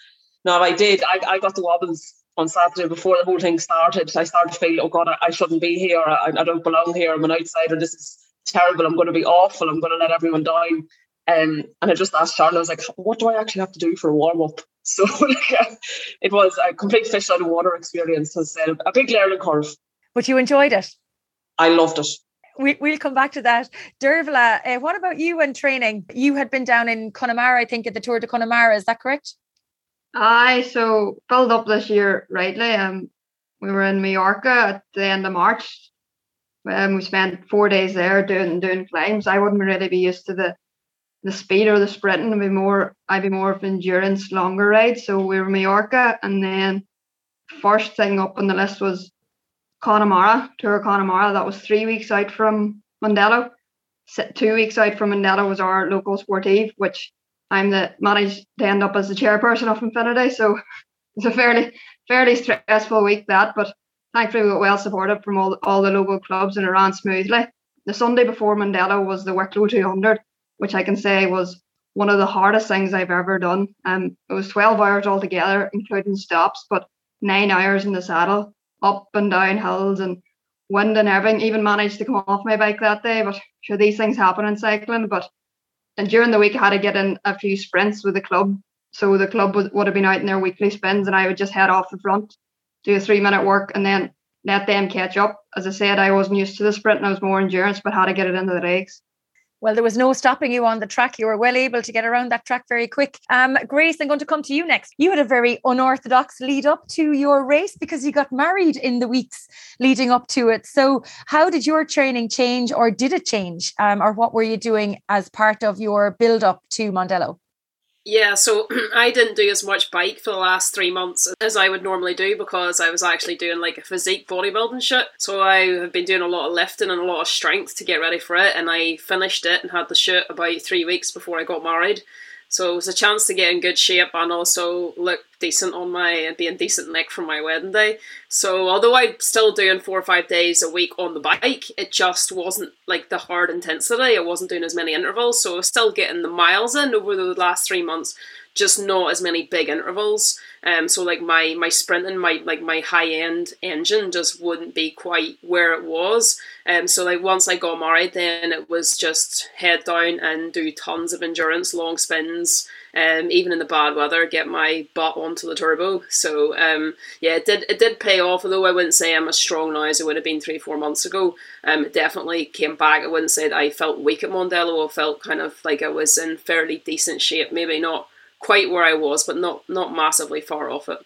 now I did. I, I got the wobbles on Saturday before the whole thing started, I started to feel, oh God, I, I shouldn't be here. I, I, don't belong here. I'm an outsider. This is terrible. I'm going to be awful. I'm going to let everyone down. Um, and I just asked Sharon, I was like, what do I actually have to do for a warm up? So like, it was a complete fish out of water experience. As I said, a big learning curve. But you enjoyed it? I loved it. We, we'll come back to that. Dervla, uh, what about you and training? You had been down in Connemara, I think, at the Tour de Connemara. Is that correct? Aye, so filled up this year rightly. Um, we were in Mallorca at the end of March. Um, we spent four days there doing doing climbs. I wouldn't really be used to the the speed or the sprinting. I'd be more I'd be more of endurance, longer ride. So we were Mallorca, and then first thing up on the list was Connemara, Tour Connemara. That was three weeks out from Mondello. Two weeks out from Mondello was our local sportive, which I'm the managed to end up as the chairperson of Infinity. So it's a fairly fairly stressful week that, but thankfully we got well supported from all, all the local clubs and it ran smoothly. The Sunday before Mondello was the Wicklow 200, which I can say was one of the hardest things I've ever done. Um, it was 12 hours altogether, including stops, but nine hours in the saddle, up and down hills and wind and everything. Even managed to come off my bike that day, but sure these things happen in cycling. But and during the week, I had to get in a few sprints with the club. So the club would, would have been out in their weekly spins, and I would just head off the front, do a three minute work, and then let them catch up. As I said, I wasn't used to the sprint and I was more endurance, but had to get it into the legs. Well, there was no stopping you on the track. You were well able to get around that track very quick. Um, Grace, I'm going to come to you next. You had a very unorthodox lead up to your race because you got married in the weeks leading up to it. So, how did your training change, or did it change, um, or what were you doing as part of your build up to Mondello? Yeah, so I didn't do as much bike for the last three months as I would normally do because I was actually doing like a physique bodybuilding shit. So I have been doing a lot of lifting and a lot of strength to get ready for it, and I finished it and had the shoot about three weeks before I got married. So it was a chance to get in good shape and also look decent on my and be in decent nick for my wedding day. So although I'm still doing four or five days a week on the bike, it just wasn't like the hard intensity. I wasn't doing as many intervals, so I was still getting the miles in over the last three months just not as many big intervals. Um, so like my my sprinting, my like my high end engine just wouldn't be quite where it was. Um, so like once I got married, then it was just head down and do tons of endurance, long spins, um, even in the bad weather, get my butt onto the turbo. So um, yeah, it did it did pay off. Although I wouldn't say I'm as strong now as I would have been three four months ago. Um, it definitely came back. I wouldn't say that I felt weak at Mondello. I felt kind of like I was in fairly decent shape. Maybe not quite where I was, but not not massively far off it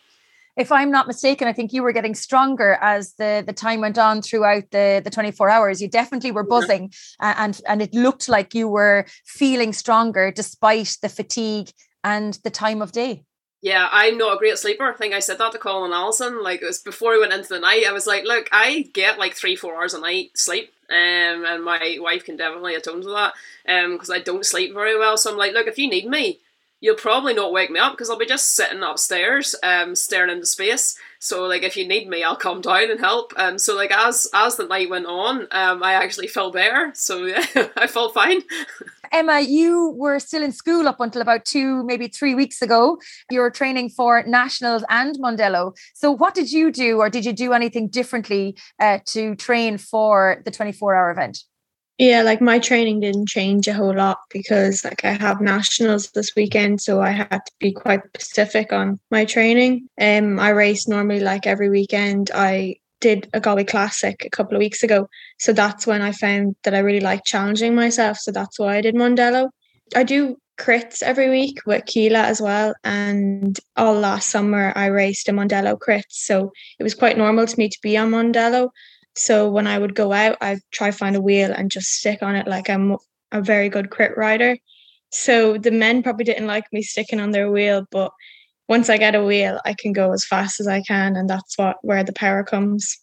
if I'm not mistaken, I think you were getting stronger as the, the time went on throughout the, the 24 hours. You definitely were buzzing and, and it looked like you were feeling stronger despite the fatigue and the time of day. Yeah, I'm not a great sleeper. I think I said that to Colin Alison. Like it was before we went into the night. I was like, look, I get like three, four hours a night sleep. Um, and my wife can definitely atone to that. Um, because I don't sleep very well. So I'm like, look, if you need me, you'll probably not wake me up because I'll be just sitting upstairs, um, staring into space. So like if you need me, I'll come down and help. Um, so like as as the night went on, um, I actually felt better. So yeah, I felt fine. Emma, you were still in school up until about two, maybe three weeks ago. You were training for nationals and Mondello. So what did you do, or did you do anything differently uh, to train for the twenty-four hour event? Yeah, like my training didn't change a whole lot because like I have nationals this weekend, so I had to be quite specific on my training. Um I race normally like every weekend. I did a Galway Classic a couple of weeks ago. So that's when I found that I really like challenging myself. So that's why I did Mondello. I do crits every week with Keela as well. And all last summer I raced a Mondello crit. So it was quite normal to me to be on Mondello. So when I would go out, I'd try find a wheel and just stick on it like I'm a very good crit rider. So the men probably didn't like me sticking on their wheel, but once I get a wheel, I can go as fast as I can, and that's what where the power comes.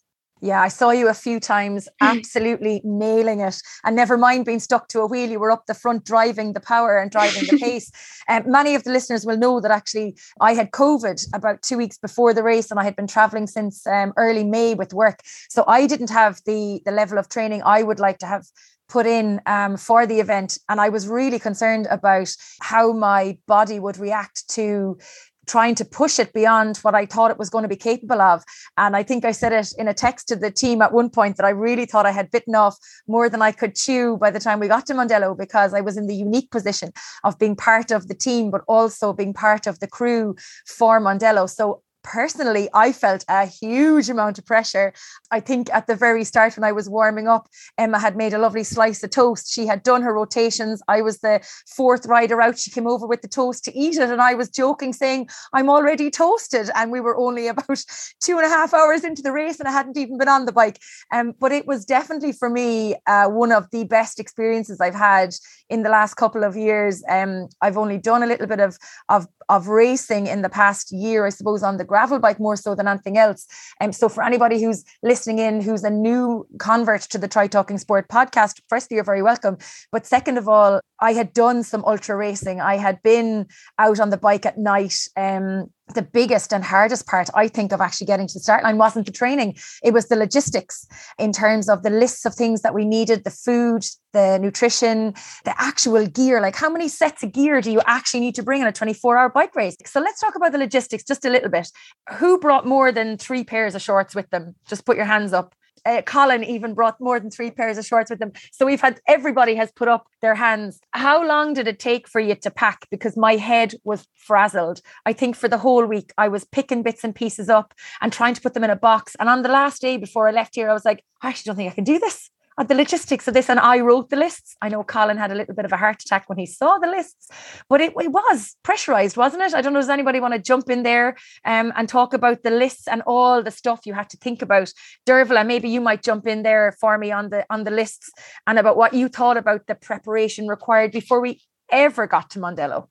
Yeah, I saw you a few times absolutely nailing it. And never mind being stuck to a wheel, you were up the front driving the power and driving the pace. Um, many of the listeners will know that actually I had COVID about two weeks before the race and I had been traveling since um, early May with work. So I didn't have the, the level of training I would like to have put in um, for the event. And I was really concerned about how my body would react to trying to push it beyond what I thought it was going to be capable of. And I think I said it in a text to the team at one point that I really thought I had bitten off more than I could chew by the time we got to Mondello because I was in the unique position of being part of the team, but also being part of the crew for Mondello. So personally, I felt a huge amount of pressure. I think at the very start, when I was warming up, Emma had made a lovely slice of toast. She had done her rotations. I was the fourth rider out. She came over with the toast to eat it. And I was joking, saying, I'm already toasted. And we were only about two and a half hours into the race and I hadn't even been on the bike. Um, but it was definitely for me uh, one of the best experiences I've had in the last couple of years. Um, I've only done a little bit of, of, of racing in the past year, I suppose, on the gravel bike more so than anything else. And um, so for anybody who's listening in, who's a new convert to the Try Talking Sport podcast, firstly, you're very welcome. But second of all, I had done some ultra racing. I had been out on the bike at night. Um, the biggest and hardest part, I think, of actually getting to the start line wasn't the training. It was the logistics in terms of the lists of things that we needed, the food, the nutrition, the actual gear. Like, how many sets of gear do you actually need to bring in a 24 hour bike race? So, let's talk about the logistics just a little bit. Who brought more than three pairs of shorts with them? Just put your hands up uh, Colin even brought more than three pairs of shorts with them. So we've had everybody has put up their hands. How long did it take for you to pack? Because my head was frazzled. I think for the whole week I was picking bits and pieces up and trying to put them in a box. And on the last day before I left here, I was like, I actually don't think I can do this the logistics of this and I wrote the lists. I know Colin had a little bit of a heart attack when he saw the lists, but it, it was pressurized, wasn't it? I don't know, does anybody want to jump in there um, and talk about the lists and all the stuff you had to think about? Dervla, maybe you might jump in there for me on the on the lists and about what you thought about the preparation required before we ever got to Mondello.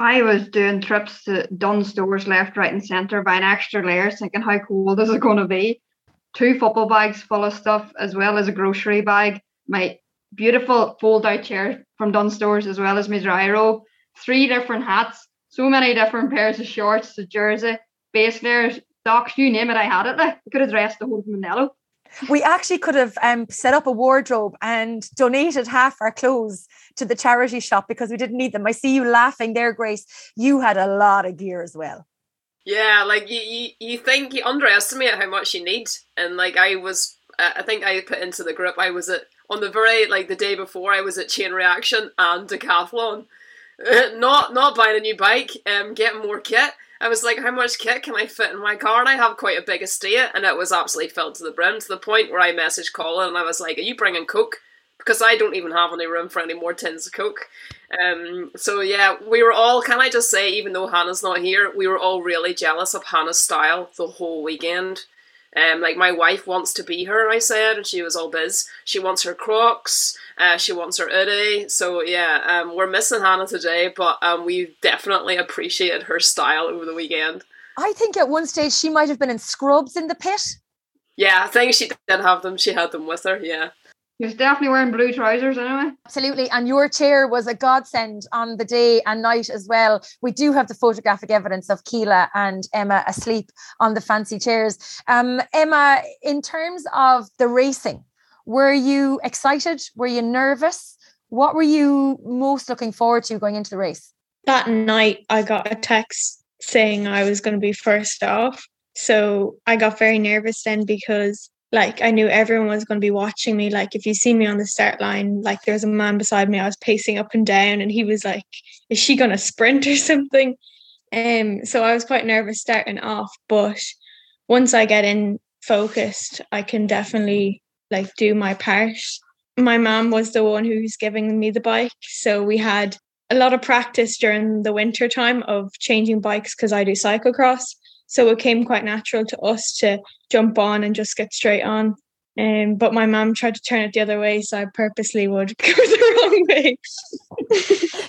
I was doing trips to Dunnes Stores left, right, and centre buying extra layers, thinking how cold is it going to be two football bags full of stuff, as well as a grocery bag, my beautiful fold out chair from Dunnes Stores, as well as my dry robe, three different hats, so many different pairs of shorts, a jersey, base layers, socks, you name it, I had it. Like, I could have dressed the whole Mondello. We actually could have um, set up a wardrobe and donated half our clothes to the charity shop because we didn't need them. I see you laughing there, Grace. You had a lot of gear as well. Yeah, like you, you, you think you underestimate how much you need, and like I was, I think I put into the group. I was at on the very like the day before I was at Chain Reaction and Decathlon, not not buying a new bike, um, getting more kit. I was like, how much kit can I fit in my car? And I have quite a big estate, and it was absolutely filled to the brim to the point where I messaged Colin and I was like, "Are you bringing Coke?" Because I don't even have any room for any more tins of Coke. Um, so yeah, we were all. Can I just say, even though Hannah's not here, we were all really jealous of Hannah's style the whole weekend. Um, like my wife wants to be her, I said, and she was all biz. She wants her Crocs. Uh, she wants her hoodie. So yeah, um, we're missing Hannah today, but um, we definitely appreciated her style over the weekend. I think at one stage she might have been in scrubs in the pit. Yeah, I think she did have them. She had them with her. Yeah. He was definitely wearing blue trousers anyway. Absolutely. And your chair was a godsend on the day and night as well. We do have the photographic evidence of Keela and Emma asleep on the fancy chairs. Um, Emma, in terms of the racing, were you excited? Were you nervous? What were you most looking forward to going into the race? That night, I got a text saying I was going to be first off. So I got very nervous then because like I knew everyone was going to be watching me. Like if you see me on the start line, like there was a man beside me, I was pacing up and down, and he was like, "Is she going to sprint or something?" Um, so I was quite nervous starting off, but once I get in focused, I can definitely like do my part. My mom was the one who's giving me the bike, so we had a lot of practice during the winter time of changing bikes because I do cyclocross. So it came quite natural to us to jump on and just get straight on. Um, but my mum tried to turn it the other way, so I purposely would go the wrong way.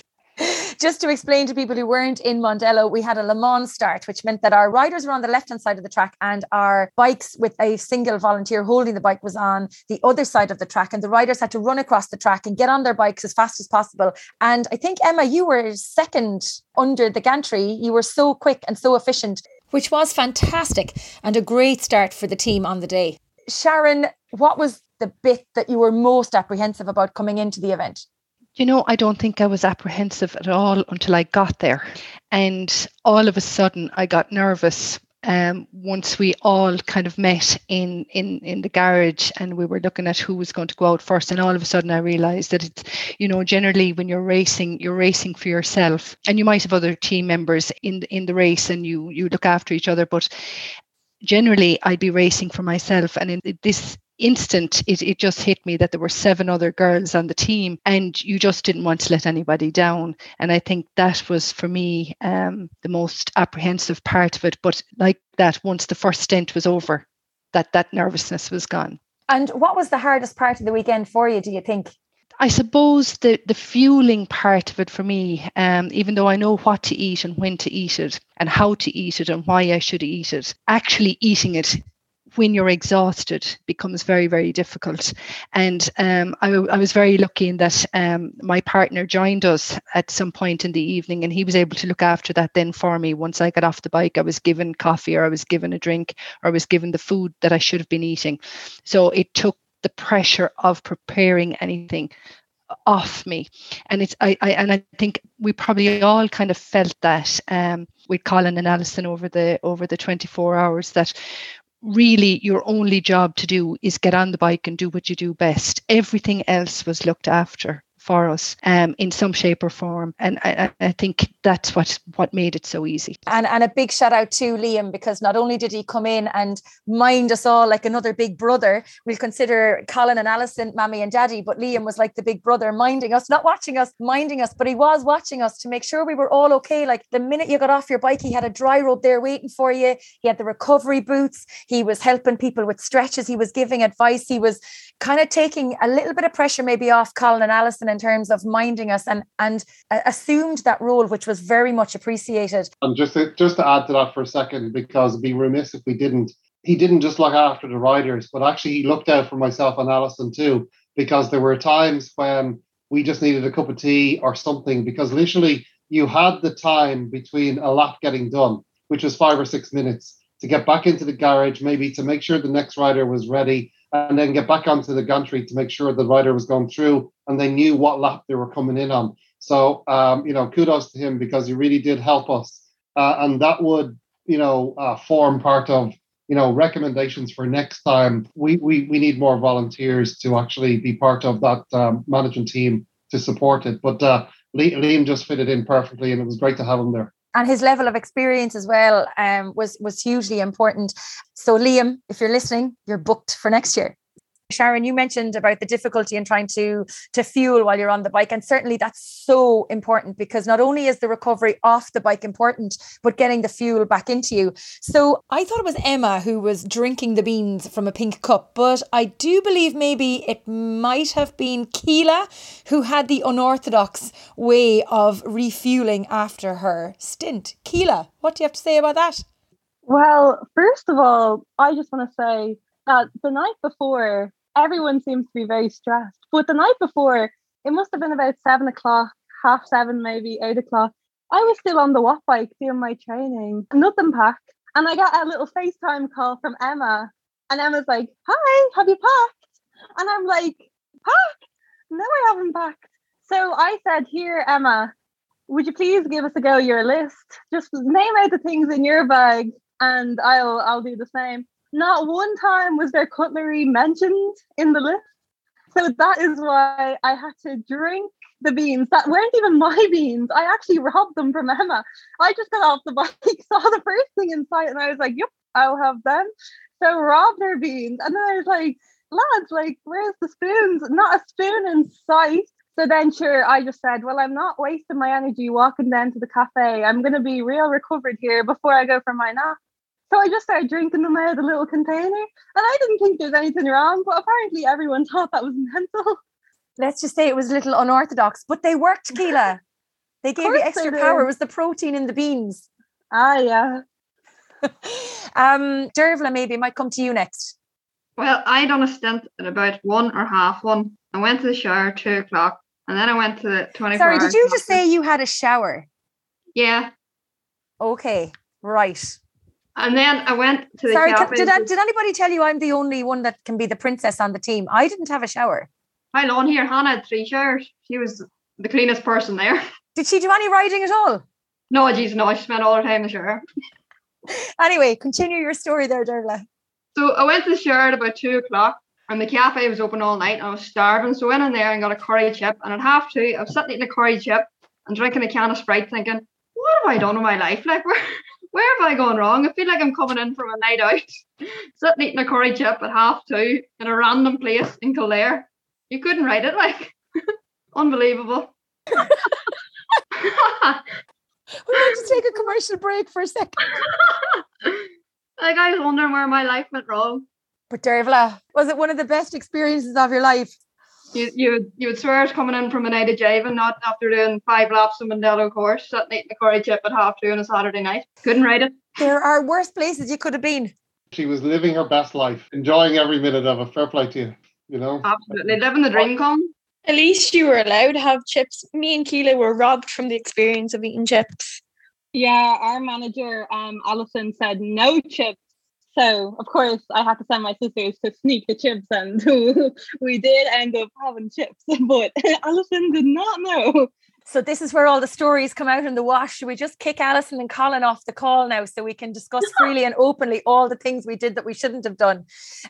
Just to explain to people who weren't in Mondello, we had a Le Mans start, which meant that our riders were on the left hand side of the track and our bikes with a single volunteer holding the bike was on the other side of the track. And the riders had to run across the track and get on their bikes as fast as possible. And I think, Emma, you were second under the gantry. You were so quick and so efficient which was fantastic and a great start for the team on the day. Sharon, what was the bit that you were most apprehensive about coming into the event? You know, I don't think I was apprehensive at all until I got there. And all of a sudden, I got nervous um, once we all kind of met in in in the garage and we were looking at who was going to go out first and all of a sudden i realized that it's you know generally when you're racing you're racing for yourself and you might have other team members in in the race and you you look after each other but generally i'd be racing for myself and in this instant it, it just hit me that there were seven other girls on the team and you just didn't want to let anybody down. And i think that was for me um, the most apprehensive part of it. But like that once the first stint was over that that nervousness was gone. And what was the hardest part of the weekend for you do you think? I suppose the the fueling part of it for me, um, even though I know what to eat and when to eat it and how to eat it and why I should eat it, actually eating it when you're exhausted becomes very very difficult. And um, I, I, was very lucky in that um, my partner joined us at some point in the evening and he was able to look after that then for me. Once i got off the bike i was given coffee or i was given a drink or i was given the food that i should have been eating. So it took the pressure of preparing anything off me. And it's I, I and i think we probably all kind of felt that um with colin and alison over the over the 24 hours that really your only job to do is get on the bike and do what you do best. Everything else was looked after for us um, in some shape or form. And I, I, think that's what what made it so easy. And and a big shout out to Liam because not only did he come in and mind us all like another big brother, we'll consider Colin and Alison mommy and daddy, but Liam was like the big brother minding us, not watching us, minding us, but he was watching us to make sure we were all okay. Like the minute you got off your bike, he had a dry robe there waiting for you. He had the recovery boots. He was helping people with stretches. He was giving advice. He was kind of taking a little bit of pressure maybe off Colin and Alison in terms of minding us and and assumed that role, which was very much appreciated. And just to, just to add to that for a second, because it'd be remiss if we didn't. He didn't just look after the riders, but actually he looked out for myself and Alison too, because there were times when we just needed a cup of tea or something, because literally you had the time between a lap getting done, which was five or six minutes, to get back into the garage, maybe to make sure the next rider was ready, and then get back onto the gantry to make sure the rider was going through and they knew what lap they were coming in on. So, um, you know, kudos to him because he really did help us. Uh, and that would, you know, uh, form part of, you know, recommendations for next time. We, we, we need more volunteers to actually be part of that um, management team to support it. But uh, Liam just fitted in perfectly, and it was great to have him there and his level of experience as well um, was was hugely important. So Liam, if you're listening, you're booked for next year. Sharon, you mentioned about the difficulty in trying to to fuel while you're on the bike, and certainly that's so important because not only is the recovery off the bike important, but getting the fuel back into you. So I thought it was Emma who was drinking the beans from a pink cup, but I do believe maybe it might have been Keela who had the unorthodox way of refueling after her stint. Keela, what do you have to say about that? Well, first of all, I just want to say that the night before everyone seems to be very stressed. But the night before, it must have been about seven o'clock, half seven, maybe eight o'clock. I was still on the watt bike doing my training, nothing packed. And I got a little FaceTime call from Emma. And Emma's like, Hi, have you packed? And I'm like, Packed? No, I haven't packed. So I said, Here, Emma, would you please give us a go your list? Just name out the things in your bag and I'll I'll do the same. Not one time was their cutlery mentioned in the list. So that is why I had to drink the beans that weren't even my beans. I actually robbed them from Emma. I just got off the bike, saw the first thing in sight, and I was like, yep, I'll have them. So robbed her beans. And then I was like, lads, like, where's the spoons? Not a spoon in sight. So then, sure, I just said, well, I'm not wasting my energy walking down to the cafe. I'm going to be real recovered here before I go for my nap. So I just started drinking them out of the little container. And I didn't think there was anything wrong, but apparently everyone thought that was mental. Let's just say it was a little unorthodox, but they worked, Keela. They gave you extra power. It was the protein in the beans. Ah, yeah. um, Dervla, maybe might come to you next. Well, I done a stint at about one or half one. I went to the shower two o'clock, and then I went to the twenty. Sorry, did you just say you had a shower? Yeah. Okay, right. And then I went to the Sorry, can, did, I, did anybody tell you I'm the only one that can be the princess on the team? I didn't have a shower. Hi, on here. Hannah had three showers. She was the cleanest person there. Did she do any riding at all? No, geez, no. She spent all her time in the shower. anyway, continue your story there, Dervla. So I went to the shower at about two o'clock and the cafe was open all night and I was starving. So I went in there and got a curry chip. And at half two, I was sitting eating a curry chip and drinking a can of Sprite thinking, what have I done in my life? Like, where, where have I gone wrong? I feel like I'm coming in from a night out, sitting eating a curry chip at half two in a random place in Kildare. You couldn't write it like unbelievable. we need to take a commercial break for a second. like I was wondering where my life went wrong. But Dervla, was it one of the best experiences of your life? You you you would swear it's coming in from a night of jiving, not after doing five laps of Mondello course, sitting eating a curry chip at half two on a Saturday night. Couldn't write it. There are worse places you could have been. She was living her best life, enjoying every minute of it. Fair play to you. You know, absolutely living the dream come. At least you were allowed to have chips. Me and Keela were robbed from the experience of eating chips. Yeah, our manager, um, Alison, said no chips so of course I had to send my sisters to sneak the chips and we did end up having chips, but Alison did not know. So this is where all the stories come out in the wash. Should we just kick Alison and Colin off the call now so we can discuss freely and openly all the things we did that we shouldn't have done?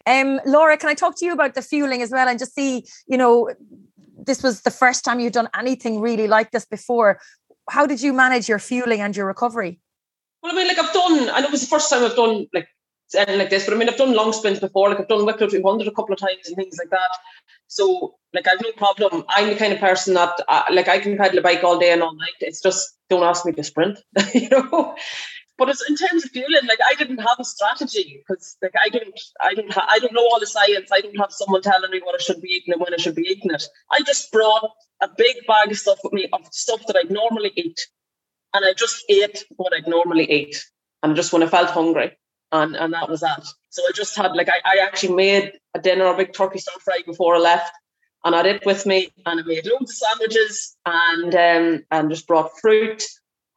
Um, Laura, can I talk to you about the fueling as well and just see, you know, this was the first time you've done anything really like this before. How did you manage your fueling and your recovery? Well, I mean, like I've done, and it was the first time I've done like anything like this. But I mean, I've done long sprints before. Like I've done Wicklow 200 a couple of times and things like that. So like I've no problem. I'm the kind of person that uh, like I can pedal a bike all day and all night. It's just don't ask me to sprint, you know. But it's in terms of fueling, like I didn't have a strategy because like I don't, I don't, ha- I don't know all the science. I don't have someone telling me what I should be eating and when I should be eating it. I just brought a big bag of stuff with me of stuff that I'd normally eat, and I just ate what I'd normally eat, and just when I felt hungry and and that was that. So I just had like I, I actually made a dinner, a big turkey stir fry before I left, and I had it with me, and I made loads of sandwiches, and um, and just brought fruit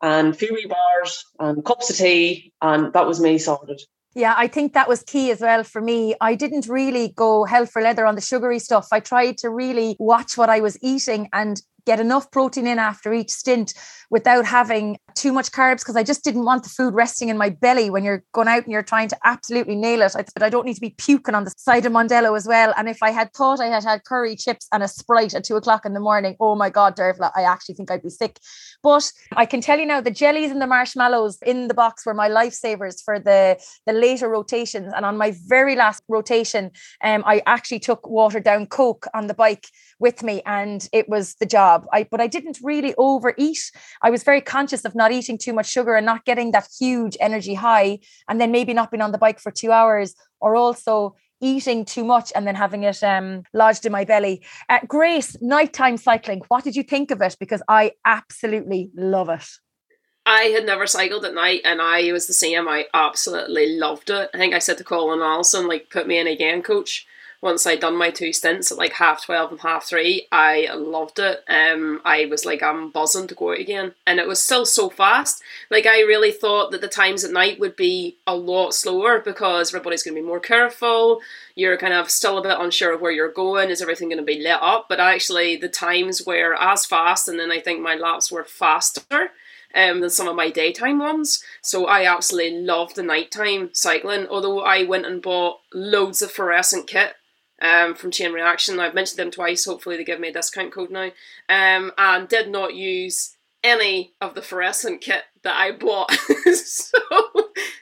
and few bars and cups of tea, and that was me sorted. Yeah, I think that was key as well for me. I didn't really go hell for leather on the sugary stuff. I tried to really watch what I was eating and get enough protein in after each stint without having too much carbs because I just didn't want the food resting in my belly when you're going out and you're trying to absolutely nail it. I thought I don't need to be puking on the side of Mondello as well. And if I had thought I had had curry chips and a Sprite at two o'clock in the morning, oh my God, Dervla, I actually think I'd be sick. But I can tell you now, the jellies and the marshmallows in the box were my lifesavers for the, the later rotations. And on my very last rotation, um, I actually took watered down Coke on the bike with me and it was the job. I but I didn't really overeat. I was very conscious of not eating too much sugar and not getting that huge energy high and then maybe not being on the bike for 2 hours or also eating too much and then having it um, lodged in my belly. Uh, Grace, nighttime cycling, what did you think of it? Because I absolutely love it. I had never cycled at night and I was the same. I absolutely loved it. I think I said to Colin Alison, like, put me in again, coach once I'd done my two stints at like half 12 and half three, I loved it. Um, I was like, I'm buzzing to go out again. And it was still so fast. Like, I really thought that the times at night would be a lot slower because everybody's going to be more careful. You're kind of still a bit unsure of where you're going. Is everything going to be lit up? But actually, the times were as fast, and then I think my laps were faster. Um, than some of my daytime ones. So I absolutely love the nighttime cycling. Although I went and bought loads of fluorescent kit um, from Chain Reaction. I've mentioned them twice. Hopefully, they give me a discount code now. Um, and did not use any of the fluorescent kit that I bought. so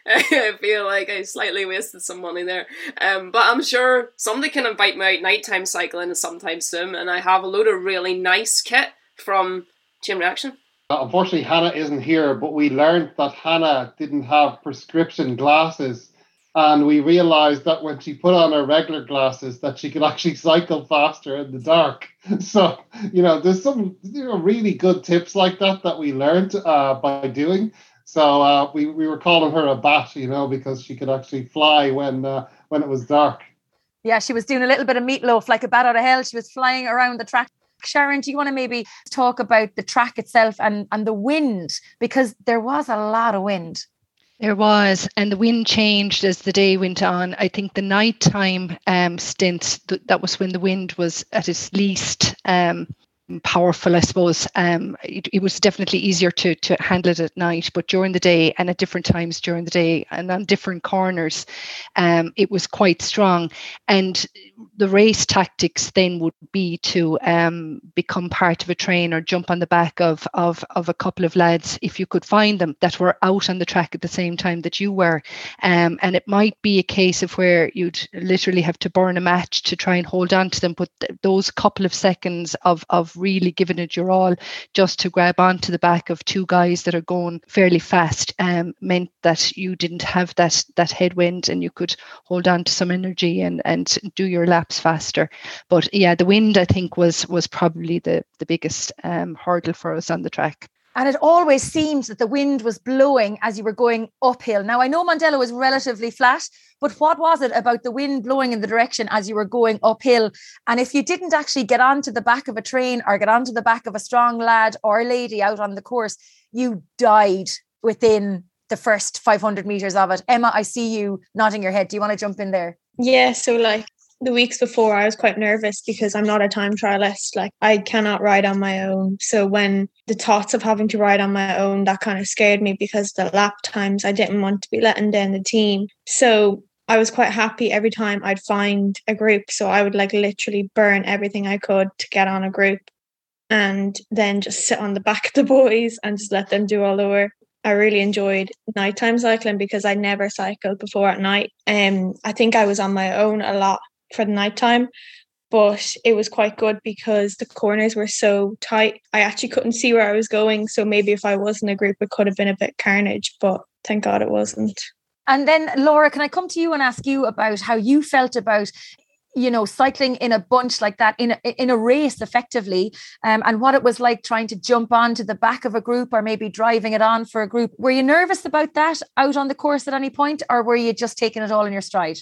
I feel like I slightly wasted some money there. Um, but I'm sure somebody can invite me out nighttime cycling sometime soon. And I have a load of really nice kit from Chain Reaction. Unfortunately, Hannah isn't here, but we learned that Hannah didn't have prescription glasses and we realized that when she put on her regular glasses that she could actually cycle faster in the dark. So you know there's some you know really good tips like that that we learned uh, by doing. So uh, we, we were calling her a bat you know because she could actually fly when uh, when it was dark. Yeah she was doing a little bit of Meat Loaf like a bat out of hell. She was flying around the track. Sharon, do you want to maybe talk about the track itself and, and the wind? Because there was a lot of wind. There was, and the wind changed as the day went on. I think the nighttime um, stint, th- that was when the wind was at its least. Um, powerful, I suppose. Um, it, it, was definitely easier to to handle it at night, but during the day and at different times during the day and on different corners, um, it was quite strong. And the race tactics then would be to um, become part of a train or jump on the back of, of of a couple of lads if you could find them that were out on the track at the same time that you were. Um, and it might be a case of where you'd literally have to burn a match to try and hold on to them, but th- those couple of seconds of of really giving it your all just to grab onto the back of two guys that are going fairly fast um, meant that you didn't have that that headwind and you could hold on to some energy and and do your laps faster. But yeah, the wind I think was was probably the the biggest um, hurdle for us on the track. And it always seemed that the wind was blowing as you were going uphill. Now, I know Mondello was relatively flat, but what was it about the wind blowing in the direction as you were going uphill? And if you didn't actually get onto the back of a train or get onto the back of a strong lad or lady out on the course, you died within the first 500 meters of it. Emma, I see you nodding your head. Do you want to jump in there? Yeah. So, like, the weeks before I was quite nervous because I'm not a time trialist. Like I cannot ride on my own. So when the thoughts of having to ride on my own, that kind of scared me because the lap times I didn't want to be letting down the team. So I was quite happy every time I'd find a group. So I would like literally burn everything I could to get on a group and then just sit on the back of the boys and just let them do all the work. I really enjoyed nighttime cycling because I never cycled before at night. Um, I think I was on my own a lot for the nighttime. But it was quite good because the corners were so tight. I actually couldn't see where I was going. So maybe if I was in a group, it could have been a bit carnage, but thank God it wasn't. And then, Laura, can I come to you and ask you about how you felt about you know cycling in a bunch like that in a, in a race effectively um, and what it was like trying to jump onto the back of a group or maybe driving it on for a group were you nervous about that out on the course at any point or were you just taking it all in your stride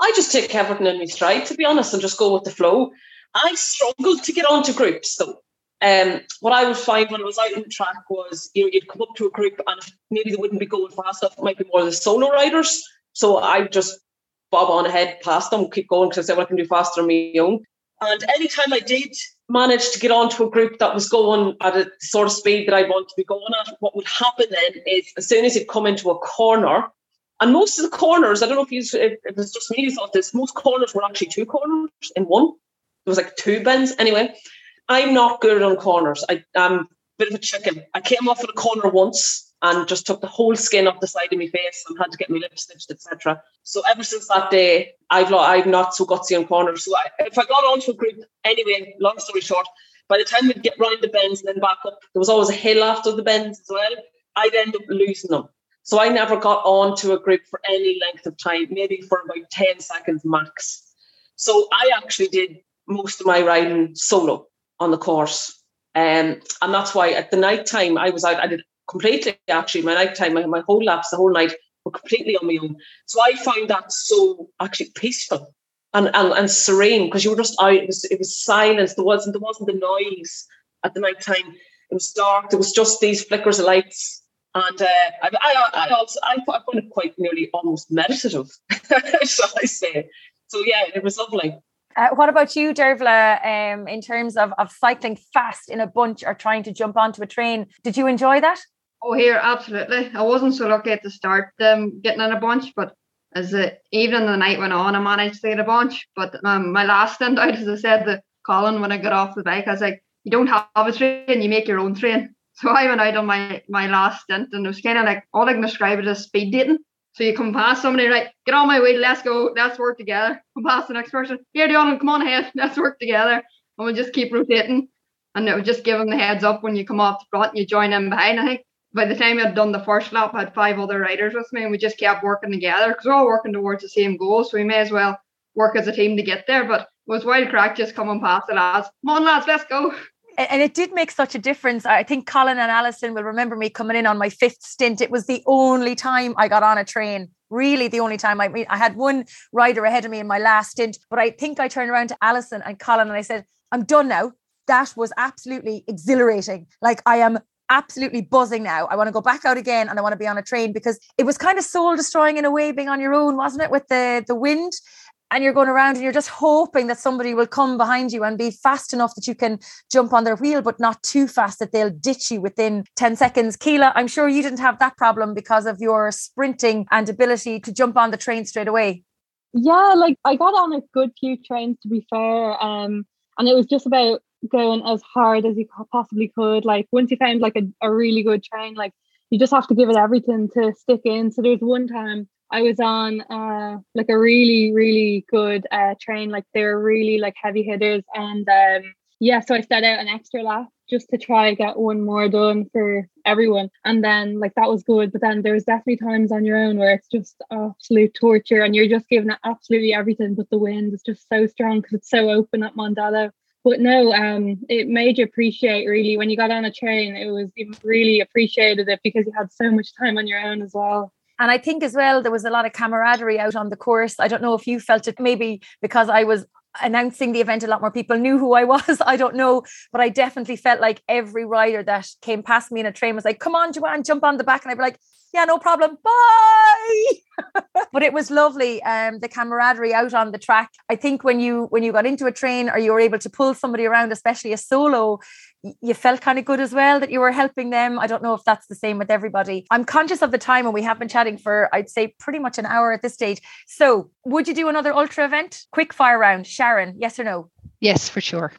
I just take everything in my stride, to be honest, and just go with the flow. I struggled to get onto groups though. Um, what I would find when I was out on the track was you know you'd come up to a group and maybe they wouldn't be going fast enough, it might be more the solo riders. So I just bob on ahead past them, keep going because I said well, I can do faster on my own. And anytime I did manage to get onto a group that was going at a sort of speed that I want to be going at, what would happen then is as soon as you come into a corner, and most of the corners, I don't know if you if it was just me who thought this, most corners were actually two corners in one. There was like two bends. Anyway, I'm not good on corners. I, I'm a bit of a chicken. I came off at a corner once and just took the whole skin off the side of my face and had to get my lips stitched, etc. So ever since that day, I've not, I'm not so gutsy on corners. So I, if I got onto a group anyway, long story short, by the time we'd get round the bends and then back up, there was always a hill after the bends as well. I'd end up losing them. So I never got onto a group for any length of time, maybe for about 10 seconds max. So I actually did most of my riding solo on the course. Um, and that's why at the night time I was out, I did completely actually my night time, my, my whole laps, the whole night were completely on my own. So I found that so actually peaceful and, and, and serene because you were just out. It was it was silence. There wasn't there wasn't the noise at the night time. It was dark. There was just these flickers of lights. And uh, I, I, I also I, I found it quite nearly almost meditative, shall I say? So yeah, it was lovely. Uh, what about you, Dervla, um, in terms of, of cycling fast in a bunch or trying to jump onto a train? Did you enjoy that? Oh, here, absolutely. I wasn't so lucky at the start um, getting in a bunch, but as the evening and the night went on, I managed to get a bunch. But um, my last stint out, as I said to Colin when I got off the bike, I was like, you don't have a train, you make your own train. So I went out on my, my last stint and it was kind of like, all I can describe it as speed dating. So you come past somebody, right? Get on my way, let's go, let's work together. Come past the next person. Here, Dion, come on ahead, let's work together. And we just keep rotating. And it would just give them the heads up when you come off the front and you join in behind. I think by the time I'd done the first lap, I had five other riders with me, and we just kept working together because we're all working towards the same goal. So we may as well work as a team to get there. But it was wild crack just coming past the lads. Come on, lads, let's go. And it did make such a difference. I think Colin and Alison will remember me coming in on my fifth stint. It was the only time I got on a train. Really, the only time I mean, I had one rider ahead of me in my last stint, but I think I turned around to Alison and Colin and I said, "I'm done now." That was absolutely exhilarating. Like I am absolutely buzzing now. I want to go back out again and I want to be on a train because it was kind of soul destroying in a way being on your own, wasn't it? With the the wind and you're going around and you're just hoping that somebody will come behind you and be fast enough that you can jump on their wheel, but not too fast that they'll ditch you within 10 seconds. Keela, I'm sure you didn't have that problem because of your sprinting and ability to jump on the train straight away. Yeah, like I got on a good few trains to be fair. Um, and it was just about going as hard as you possibly could. Like once you found like a, a really good train, like you just have to give it everything to stick in. So there's one time I was on uh like a really, really good uh train, like they were really like heavy hitters. And um yeah, so I set out an extra lap just to try get one more done for everyone. And then like that was good. But then there was definitely times on your own where it's just absolute torture and you're just giving it absolutely everything, but the wind is just so strong because it's so open at Mondello but no, um, it made you appreciate really when you got on a train. It was you really appreciated it because you had so much time on your own as well. And I think as well there was a lot of camaraderie out on the course. I don't know if you felt it maybe because I was announcing the event a lot more people knew who I was. I don't know. But I definitely felt like every rider that came past me in a train was like come on Joanne jump on the back. And I'd be like yeah, no problem. Bye. but it was lovely. Um, the camaraderie out on the track. I think when you when you got into a train or you were able to pull somebody around, especially a solo, you felt kind of good as well that you were helping them. I don't know if that's the same with everybody. I'm conscious of the time and we have been chatting for I'd say pretty much an hour at this stage. So would you do another ultra event? Quick fire round. Sharon, yes or no? Yes, for sure.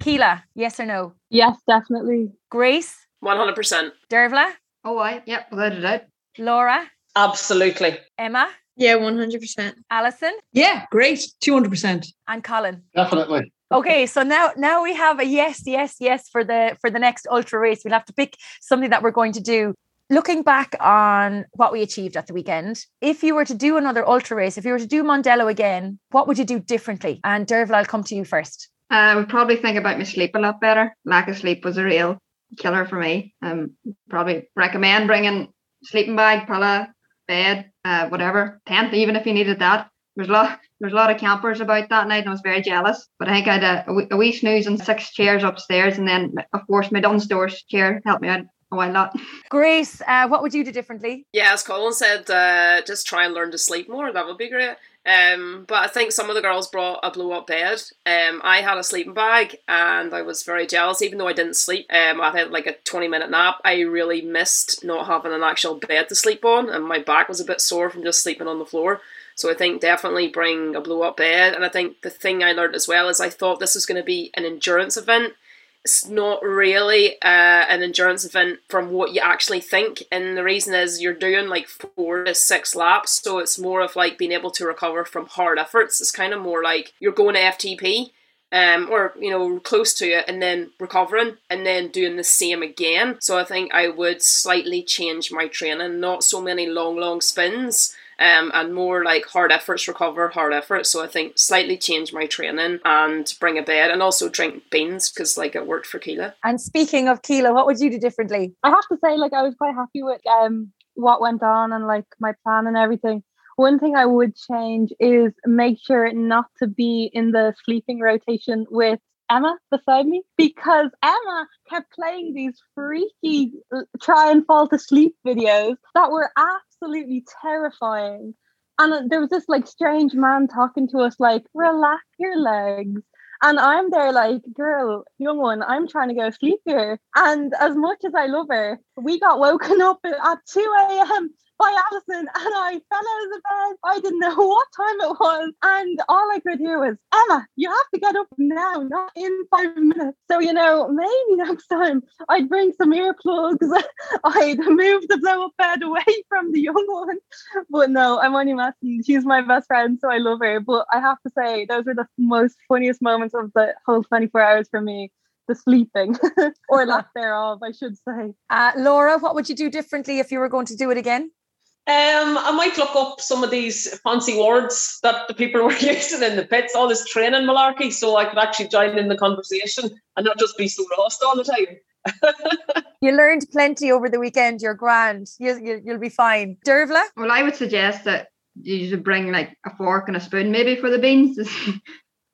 Keela, yes or no? Yes, definitely. Grace? 100%. Dervla? Oh, I, yep, without a doubt. Laura? Absolutely. Emma? Yeah, 100%. Alison? Yeah, great. 200%. And Colin? Definitely. Okay, so now now we have a yes, yes, yes for the for the next ultra race. We'll have to pick something that we're going to do. Looking back on what we achieved at the weekend, if you were to do another ultra race, if you were to do Mondello again, what would you do differently? And Dervla, I'll come to you first. Uh, I would probably think about my sleep a lot better. Lack of sleep was a real killer for me. Um, probably recommend bringing sleeping bag, pillow, bed, uh, whatever, tent, even if you needed that. There's a lot, there's a lot of campers about that night, and I was very jealous. But I think I had a, a, wee, a wee snooze and six chairs upstairs, and then of course my downstairs chair helped me out a while lot. Grace, uh, what would you do differently? Yeah, as Colin said, uh, just try and learn to sleep more. That would be great. Um, but I think some of the girls brought a blow up bed. Um, I had a sleeping bag and I was very jealous, even though I didn't sleep. Um, I had like a 20 minute nap. I really missed not having an actual bed to sleep on, and my back was a bit sore from just sleeping on the floor. So I think definitely bring a blow up bed. And I think the thing I learned as well is I thought this was going to be an endurance event it's not really uh, an endurance event from what you actually think. And the reason is you're doing like four to six laps. So it's more of like being able to recover from hard efforts. It's kind of more like you're going to FTP. Um, or you know close to it and then recovering and then doing the same again so i think i would slightly change my training not so many long long spins um, and more like hard efforts recover hard efforts. So I think slightly change my training and bring a bed and also drink beans because like it worked for Keela. And speaking of Keela, what would you do differently? I have to say, like I was quite happy with um what went on and like my plan and everything. One thing I would change is make sure not to be in the sleeping rotation with Emma beside me because Emma kept playing these freaky try and fall to sleep videos that were absolutely terrifying. And uh, there was this like strange man talking to us, like, relax your legs. And I'm there, like, girl, young one, I'm trying to go sleep here. And as much as I love her, we got woken up at 2 a.m by Alison and I fell out of the bed. I didn't know what time it was. And all I could hear was, Emma, you have to get up now, not in five minutes. So, you know, maybe next time I'd bring some earplugs. I'd move the blow up bed away from the young one. But no, I'm only messing. She's my best friend, so I love her. But I have to say, those were the most funniest moments of the whole 24 hours for me the sleeping or lack thereof, I should say. Uh, Laura, what would you do differently if you were going to do it again? Um, I might look up some of these fancy words that the people were using in the pits, all this training malarkey, so I could actually join in the conversation and not just be so lost all the time. you learned plenty over the weekend. You're grand. You, you, you'll be fine. Dervla? Well, I would suggest that you should bring like a fork and a spoon maybe for the beans.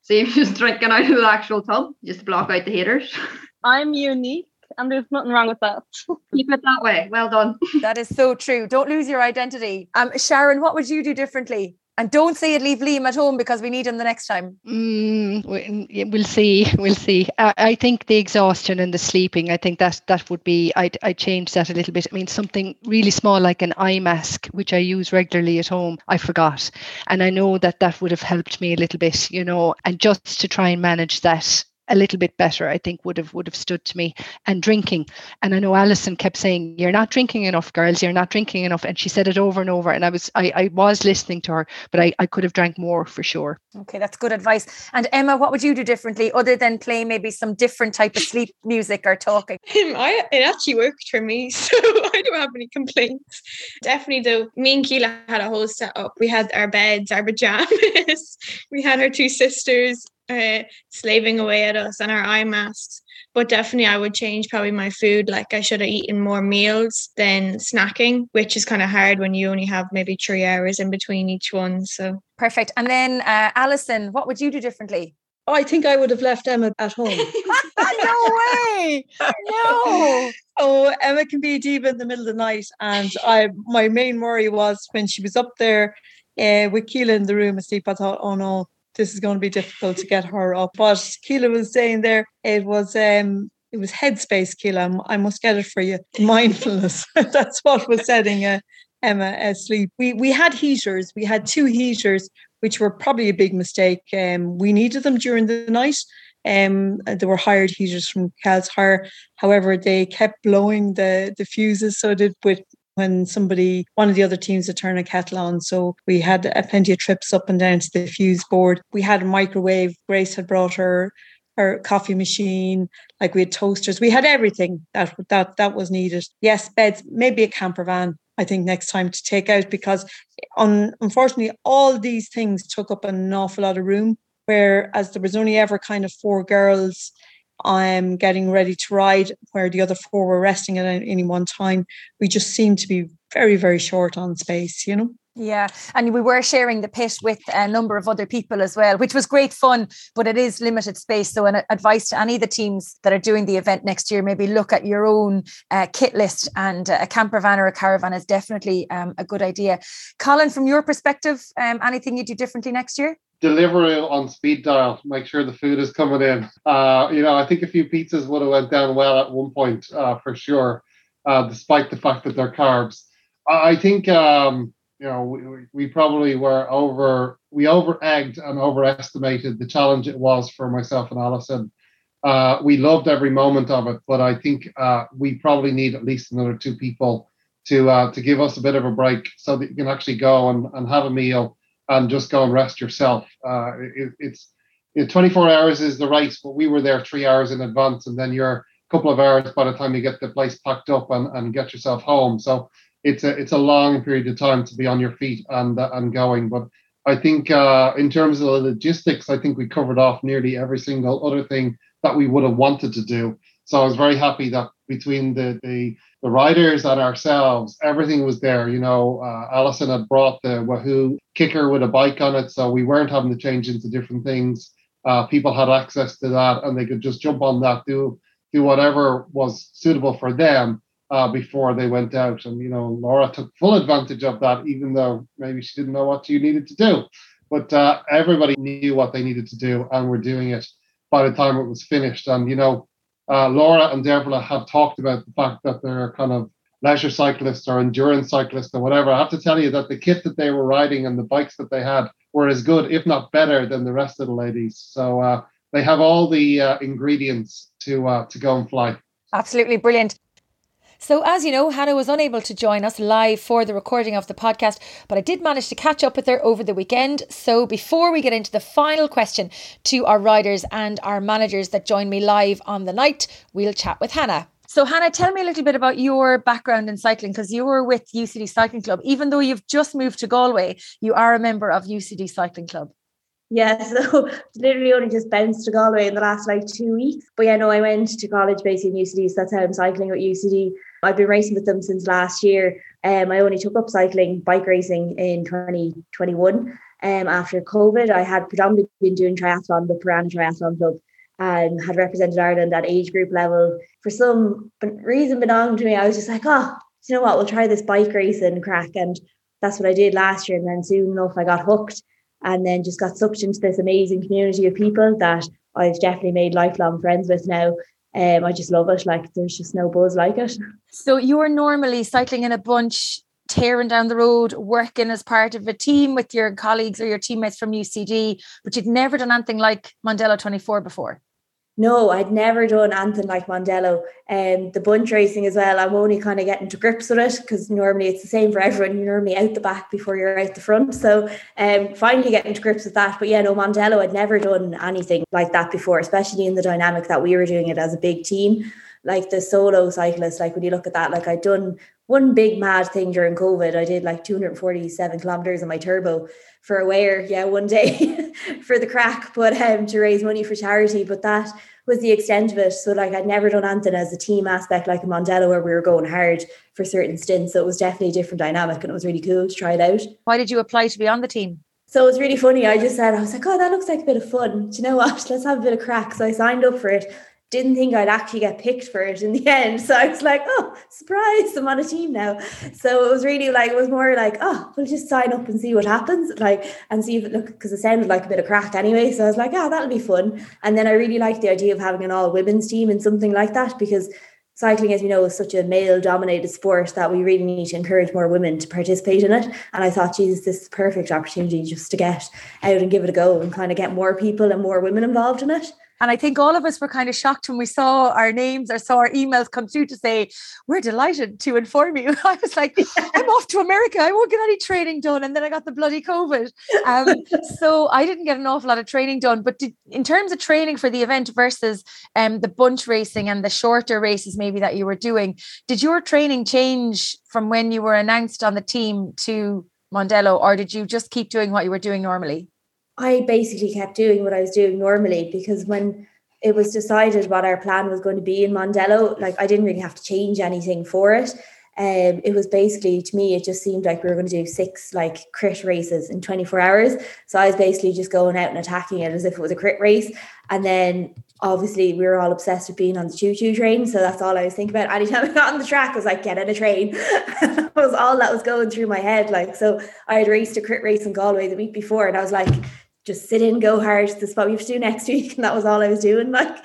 See if you're just drinking out of the actual tub, just to block out the haters. I'm unique and there's nothing wrong with that. Keep it that way. Well done. that is so true. Don't lose your identity. Um, Sharon, what would you do differently? And don't say it, leave Liam at home because we need him the next time. Mm, we'll see. We'll see. I, I, think the exhaustion and the sleeping, I think that that would be, I'd, I'd change that a little bit. I mean, something really small like an eye mask, which I use regularly at home, I forgot. And I know that that would have helped me a little bit, you know, and just to try and manage that a little bit better, I think would have would have stood to me. And drinking, and I know Alison kept saying, "You're not drinking enough, girls. You're not drinking enough," and she said it over and over. And I was I, I was listening to her, but I, I could have drank more for sure. Okay, that's good advice. And Emma, what would you do differently other than play maybe some different type of sleep music or talking? I it actually worked for me, so I don't have any complaints. Definitely, though, me and Keela had a whole setup. We had our beds, our pajamas. we had our two sisters uh, slaving away at us and our eye masks. But definitely, I would change probably my food. Like, I should have eaten more meals than snacking, which is kind of hard when you only have maybe three hours in between each one. So perfect. And then, uh, Alison, what would you do differently? Oh, I think I would have left Emma at home. no way! No. Oh, Emma can be a diva in the middle of the night, and I my main worry was when she was up there uh, with Keela in the room asleep. I thought, oh no, this is going to be difficult to get her up. But Keela was saying there, it was um it was headspace, Keela. I must get it for you. Mindfulness. That's what was setting uh, Emma asleep. We we had heaters. We had two heaters, which were probably a big mistake. Um, we needed them during the night. Um, they were hired heaters from Cal's Hire. However, they kept blowing the the fuses, so did with when somebody, one of the other teams had turned a kettle on. So we had uh, plenty of trips up and down to the fuse board. We had a microwave. Grace had brought her her coffee machine, like we had toasters. We had everything that that that was needed. Yes, beds, maybe a camper van. I think next time to take out because un, unfortunately all these things took up an awful lot of room. Whereas there was only ever kind of four girls I'm getting ready to ride, where the other four were resting at any one time. We just seem to be very, very short on space, you know. Yeah, and we were sharing the pit with a number of other people as well, which was great fun, but it is limited space. So, an advice to any of the teams that are doing the event next year, maybe look at your own uh, kit list, and a camper van or a caravan is definitely um, a good idea. Colin, from your perspective, um, anything you do differently next year? Delivery on speed dial. Make sure the food is coming in. Uh, you know, I think a few pizzas would have went down well at one point uh, for sure, uh, despite the fact that they're carbs. I think. Um, you know, we, we probably were over, we over egged and overestimated the challenge it was for myself and Alison. Uh, we loved every moment of it, but I think uh, we probably need at least another two people to uh, to give us a bit of a break so that you can actually go and, and have a meal and just go and rest yourself. Uh, it, it's know, 24 hours is the race, but we were there three hours in advance, and then you're a couple of hours by the time you get the place packed up and, and get yourself home. So it's a it's a long period of time to be on your feet and uh, and going. But I think uh, in terms of the logistics, I think we covered off nearly every single other thing that we would have wanted to do. So I was very happy that between the the, the riders and ourselves, everything was there. You know, uh, Alison had brought the Wahoo KICKR with a bike on it, so we weren't having to change into different things. Uh, people had access to that, and they could just jump on that, do do whatever was suitable for them uh, before they went out. And, you know, Laura took full advantage of that, even though maybe she didn't know what you needed to do. But uh, everybody knew what they needed to do and were doing it by the time it was finished. And, you know, uh, Laura and Deborah have talked about the fact that they're kind of leisure cyclists or endurance cyclists or whatever. I have to tell you that the kit that they were riding and the bikes that they had were as good, if not better, than the rest of the ladies. So uh, they have all the uh, ingredients to uh, to go and fly. Absolutely brilliant. So, as you know, Hannah was unable to join us live for the recording of the podcast, but I did manage to catch up with her over the weekend. So, before we get into the final question to our riders and our managers that join me live on the night, we'll chat with Hannah. So, Hannah, tell me a little bit about your background in cycling because you were with UCD Cycling Club. Even though you've just moved to Galway, you are a member of UCD Cycling Club. Yeah, so literally only just bounced to Galway in the last like two weeks. But yeah, no, I went to college basically in UCD, so that's how I'm cycling at UCD. I've been racing with them since last year. Um, I only took up cycling, bike racing in 2021. Um, after COVID, I had predominantly been doing triathlon with Piranha Triathlon Club and had represented Ireland at age group level. For some reason belonging to me, I was just like, oh, you know what, we'll try this bike racing crack. And that's what I did last year. And then soon enough, I got hooked and then just got sucked into this amazing community of people that I've definitely made lifelong friends with now. Um, I just love it. Like there's just no buzz like it. So you're normally cycling in a bunch, tearing down the road, working as part of a team with your colleagues or your teammates from UCD, but you'd never done anything like Mondello 24 before. No, I'd never done anything like Mondello. And um, the bunch racing as well, I'm only kind of getting to grips with it because normally it's the same for everyone. You're normally out the back before you're out the front. So um, finally getting to grips with that. But yeah, no, Mondello, I'd never done anything like that before, especially in the dynamic that we were doing it as a big team. Like the solo cyclist, like when you look at that, like I'd done one big mad thing during COVID. I did like 247 kilometers on my turbo for a wear, yeah, one day for the crack, but um to raise money for charity. But that was the extent of it. So like I'd never done anything as a team aspect like a Mondello where we were going hard for certain stints. So it was definitely a different dynamic and it was really cool to try it out. Why did you apply to be on the team? So it was really funny. I just said, I was like, oh, that looks like a bit of fun. Do you know what? Let's have a bit of crack. So I signed up for it didn't think I'd actually get picked for it in the end. So I was like, oh, surprise, I'm on a team now. So it was really like, it was more like, oh, we'll just sign up and see what happens. Like, and see if it look, because it sounded like a bit of crack anyway. So I was like, yeah, that'll be fun. And then I really liked the idea of having an all women's team and something like that because cycling, as we know, is such a male dominated sport that we really need to encourage more women to participate in it. And I thought, Jesus, this is perfect opportunity just to get out and give it a go and kind of get more people and more women involved in it. And I think all of us were kind of shocked when we saw our names or saw our emails come through to say, We're delighted to inform you. I was like, I'm off to America. I won't get any training done. And then I got the bloody COVID. Um, so I didn't get an awful lot of training done. But did, in terms of training for the event versus um, the bunch racing and the shorter races, maybe that you were doing, did your training change from when you were announced on the team to Mondello, or did you just keep doing what you were doing normally? I basically kept doing what I was doing normally because when it was decided what our plan was going to be in Mondello, like I didn't really have to change anything for it. um, it was basically to me, it just seemed like we were going to do six like crit races in 24 hours. So I was basically just going out and attacking it as if it was a crit race. And then obviously we were all obsessed with being on the choo-choo train. So that's all I was thinking about. Anytime I got on the track, I was like, get in a train. that was all that was going through my head. Like, so I had raced a crit race in Galway the week before and I was like, just sit in, go hard. This is what we have to do next week. And that was all I was doing. Like,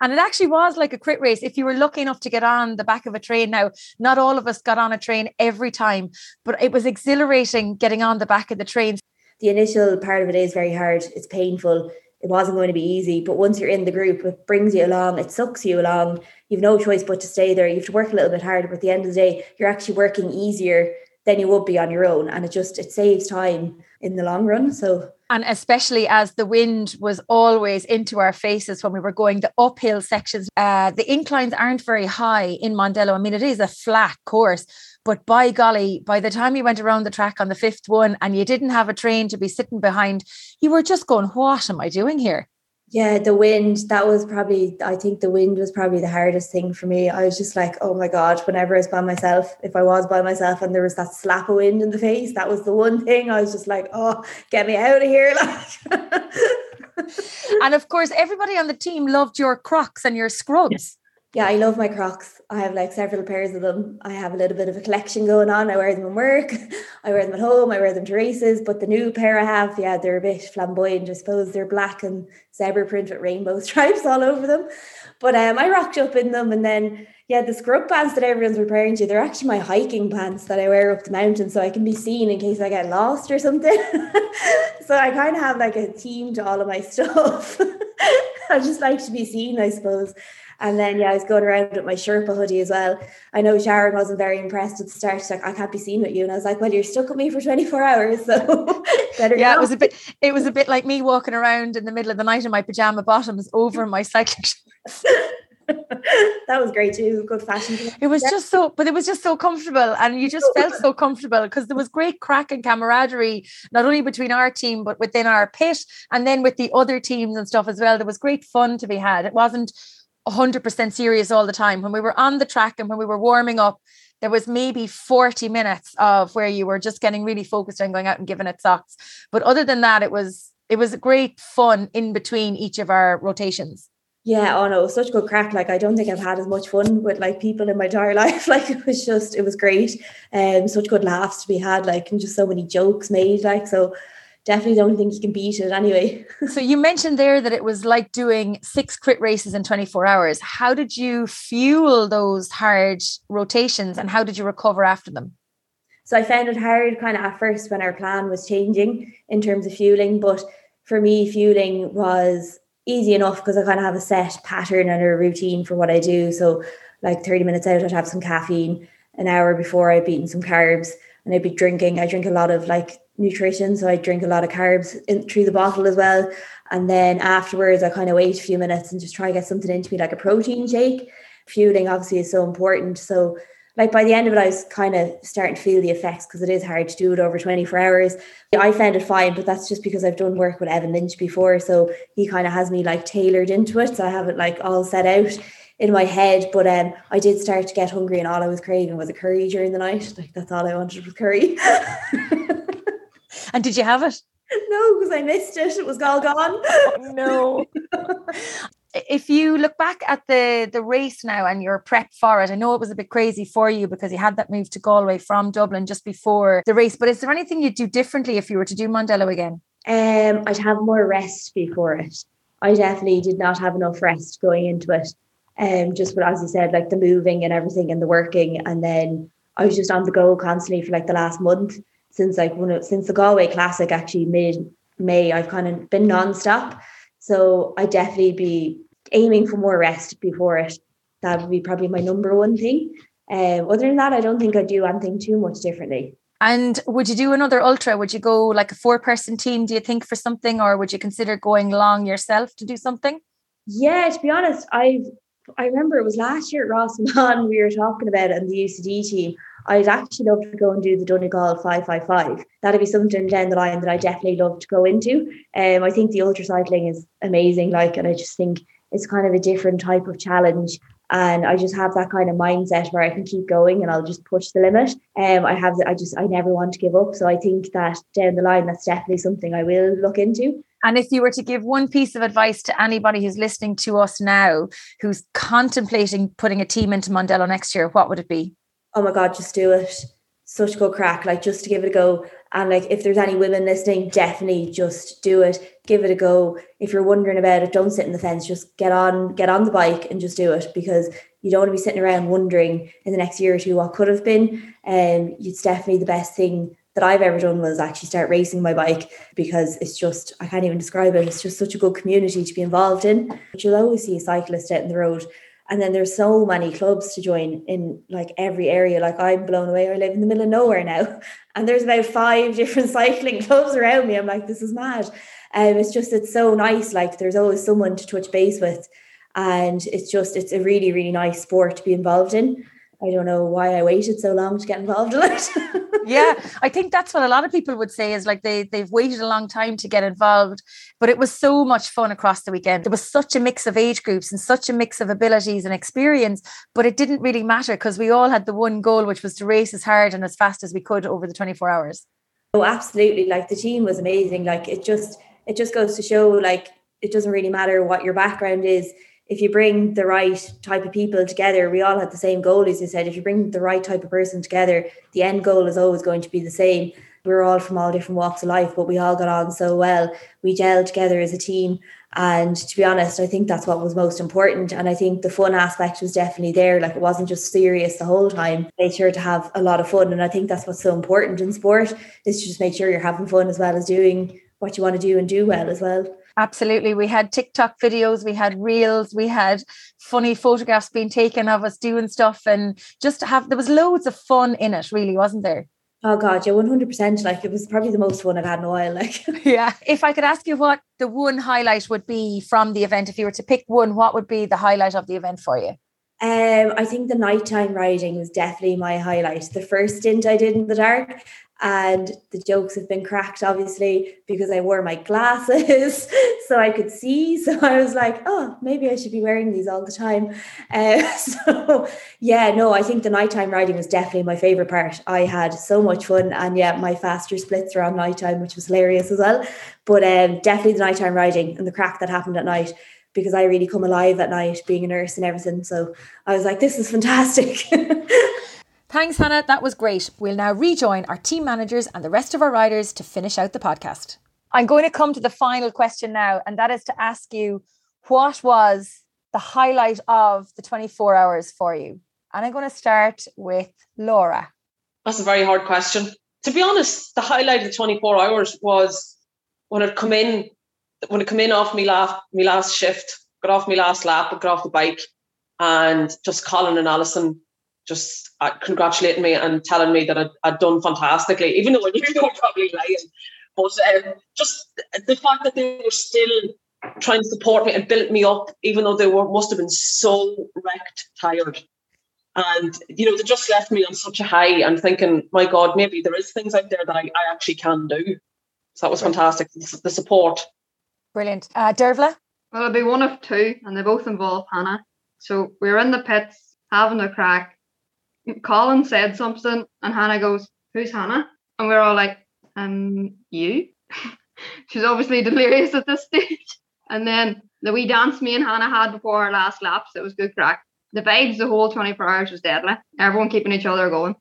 and it actually was like a crit race. If you were lucky enough to get on the back of a train, now, not all of us got on a train every time, but it was exhilarating getting on the back of the train. The initial part of it is very hard, it's painful. It wasn't going to be easy, but once you're in the group, it brings you along, it sucks you along. You've no choice but to stay there. You have to work a little bit harder, but at the end of the day, you're actually working easier than you would be on your own. And it just it saves time in the long run. So and especially as the wind was always into our faces when we were going the uphill sections. Uh, the inclines aren't very high in Mondello. I mean, it is a flat course, but by golly, by the time you went around the track on the fifth one and you didn't have a train to be sitting behind, you were just going, What am I doing here? Yeah the wind that was probably i think the wind was probably the hardest thing for me. I was just like oh my god whenever i was by myself if i was by myself and there was that slap of wind in the face that was the one thing i was just like oh get me out of here. Like and of course everybody on the team loved your crocs and your scrubs yeah, I love my Crocs. I have like several pairs of them. I have a little bit of a collection going on. I wear them in work. I wear them at home. I wear them to races. But the new pair I have, yeah, they're a bit flamboyant. I suppose they're black and zebra print with rainbow stripes all over them. But um, I rocked up in them, and then yeah, the scrub pants that everyone's referring to, they're actually my hiking pants that I wear up the mountain, so I can be seen in case I get lost or something. so I kind of have like a theme to all of my stuff. I just like to be seen, I suppose. And then yeah, I was going around with my Sherpa hoodie as well. I know Sharon wasn't very impressed at the start. She's like, I can't be seen with you. And I was like, Well, you're stuck with me for 24 hours. So better Yeah, go. it was a bit it was a bit like me walking around in the middle of the night in my pajama bottoms over my cycling shorts. that was great too. Good fashion. It was just so, but it was just so comfortable, and you just felt so comfortable because there was great crack and camaraderie, not only between our team but within our pit, and then with the other teams and stuff as well. There was great fun to be had. It wasn't 100% serious all the time. When we were on the track and when we were warming up, there was maybe 40 minutes of where you were just getting really focused on going out and giving it socks. But other than that, it was it was great fun in between each of our rotations. Yeah, oh no, such good crack. Like I don't think I've had as much fun with like people in my entire life. Like it was just, it was great. And um, such good laughs to be had, like and just so many jokes made. Like so definitely don't think you can beat it anyway. so you mentioned there that it was like doing six crit races in 24 hours. How did you fuel those hard rotations and how did you recover after them? So I found it hard kind of at first when our plan was changing in terms of fueling, but for me fueling was easy enough because I kind of have a set pattern and a routine for what I do. So like 30 minutes out I'd have some caffeine, an hour before I'd be eaten some carbs and I'd be drinking. I drink a lot of like nutrition. So I drink a lot of carbs in, through the bottle as well. And then afterwards, I kind of wait a few minutes and just try to get something into me like a protein shake. Fueling obviously is so important. So like by the end of it, I was kind of starting to feel the effects because it is hard to do it over 24 hours. I found it fine, but that's just because I've done work with Evan Lynch before. So he kind of has me like tailored into it. So I have it like all set out in my head. But um, I did start to get hungry, and all I was craving was a curry during the night. Like that's all I wanted was curry. And did you have it? No, because I missed it. It was all gone. Oh, no. if you look back at the the race now and your prep for it, I know it was a bit crazy for you because you had that move to Galway from Dublin just before the race. But is there anything you'd do differently if you were to do Mondello again? Um, I'd have more rest before it. I definitely did not have enough rest going into it. Um, just but as you said, like the moving and everything and the working, and then I was just on the go constantly for like the last month since like when it, since the Galway Classic actually mid May, I've kind of been nonstop. So I definitely be aiming for more rest before it. That would be probably my number one thing. Um, other than that, I don't think I'd do anything too much differently. And would you do another ultra? Would you go like a four person team, do you think, for something, or would you consider going long yourself to do something? Yeah, to be honest, I've I remember it was last year at Roscommon we were talking about it and the UCD team. I'd actually love to go and do the Donegal 555. That'd be something down the line that I definitely love to go into. Um, I think the ultra cycling is amazing, like, and I just think it's kind of a different type of challenge. and I just have that kind of mindset where I can keep going and I'll just push the limit. Um, I have I just I never want to give up. So I think that down the line that's definitely something I will look into. And if you were to give one piece of advice to anybody who's listening to us now, who's contemplating putting a team into Mondello next year, what would it be? Oh my God, just do it. Such good crack, like just to give it a go. And like if there's any women listening, definitely just do it. Give it a go. If you're wondering about it, don't sit in the fence. Just get on, get on the bike and just do it because you don't want to be sitting around wondering in the next year or two what could have been. And um, it's definitely the best thing that I've ever done was actually start racing my bike because it's just I can't even describe it. It's just such a good community to be involved in. But you'll always see a cyclist out in the road. And then there's so many clubs to join in like every area. Like I'm blown away. I live in the middle of nowhere now. And there's about five different cycling clubs around me. I'm like, this is mad. Um, it's just it's so nice. Like there's always someone to touch base with. And it's just it's a really, really nice sport to be involved in. I don't know why I waited so long to get involved in it. yeah, I think that's what a lot of people would say is like they they've waited a long time to get involved, but it was so much fun across the weekend. There was such a mix of age groups and such a mix of abilities and experience, but it didn't really matter because we all had the one goal, which was to race as hard and as fast as we could over the 24 hours. Oh, absolutely. Like the team was amazing. Like it just it just goes to show like it doesn't really matter what your background is if you bring the right type of people together, we all had the same goal, as you said. If you bring the right type of person together, the end goal is always going to be the same. We're all from all different walks of life, but we all got on so well. We gelled together as a team. And to be honest, I think that's what was most important. And I think the fun aspect was definitely there. Like it wasn't just serious the whole time. Made sure to have a lot of fun. And I think that's what's so important in sport is to just make sure you're having fun as well as doing what you want to do and do well as well. Absolutely. We had TikTok videos, we had reels, we had funny photographs being taken of us doing stuff and just to have there was loads of fun in it, really, wasn't there? Oh god, yeah, one hundred percent. Like it was probably the most fun I've had in a while. Like, yeah. If I could ask you what the one highlight would be from the event, if you were to pick one, what would be the highlight of the event for you? Um, I think the nighttime riding was definitely my highlight. The first stint I did in the dark, and the jokes have been cracked obviously because I wore my glasses so I could see. So I was like, oh, maybe I should be wearing these all the time. Uh, so yeah, no, I think the nighttime riding was definitely my favorite part. I had so much fun, and yeah, my faster splits on nighttime, which was hilarious as well. But um, definitely the nighttime riding and the crack that happened at night because I really come alive at night being a nurse and everything. So I was like, this is fantastic. Thanks, Hannah. That was great. We'll now rejoin our team managers and the rest of our riders to finish out the podcast. I'm going to come to the final question now, and that is to ask you what was the highlight of the 24 hours for you? And I'm going to start with Laura. That's a very hard question. To be honest, the highlight of the 24 hours was when it come in, when it come in off me last me last shift, got off my last lap, got off the bike, and just Colin and Alison just uh, congratulating me and telling me that I'd, I'd, done fantastically, even though I knew they were probably lying. But um, just the fact that they were still trying to support me and build me up, even though they were must have been so wrecked, tired. And you know, they just left me on such a high and thinking, my God, maybe there is things out there that I, I actually can do. So that was fantastic. The support. Brilliant. Uh, Dervla? Well, it'll be one of two, and they both involve Hannah. So we were in the pits having a crack, Colin said something, and Hannah goes, "Who's Hannah?" And we're all like, "Um, you." She's obviously delirious at this stage. And then the wee dance me and Hannah had before our last laps, it was good crack. The vibes the whole 24 hours was deadly. Everyone keeping each other going.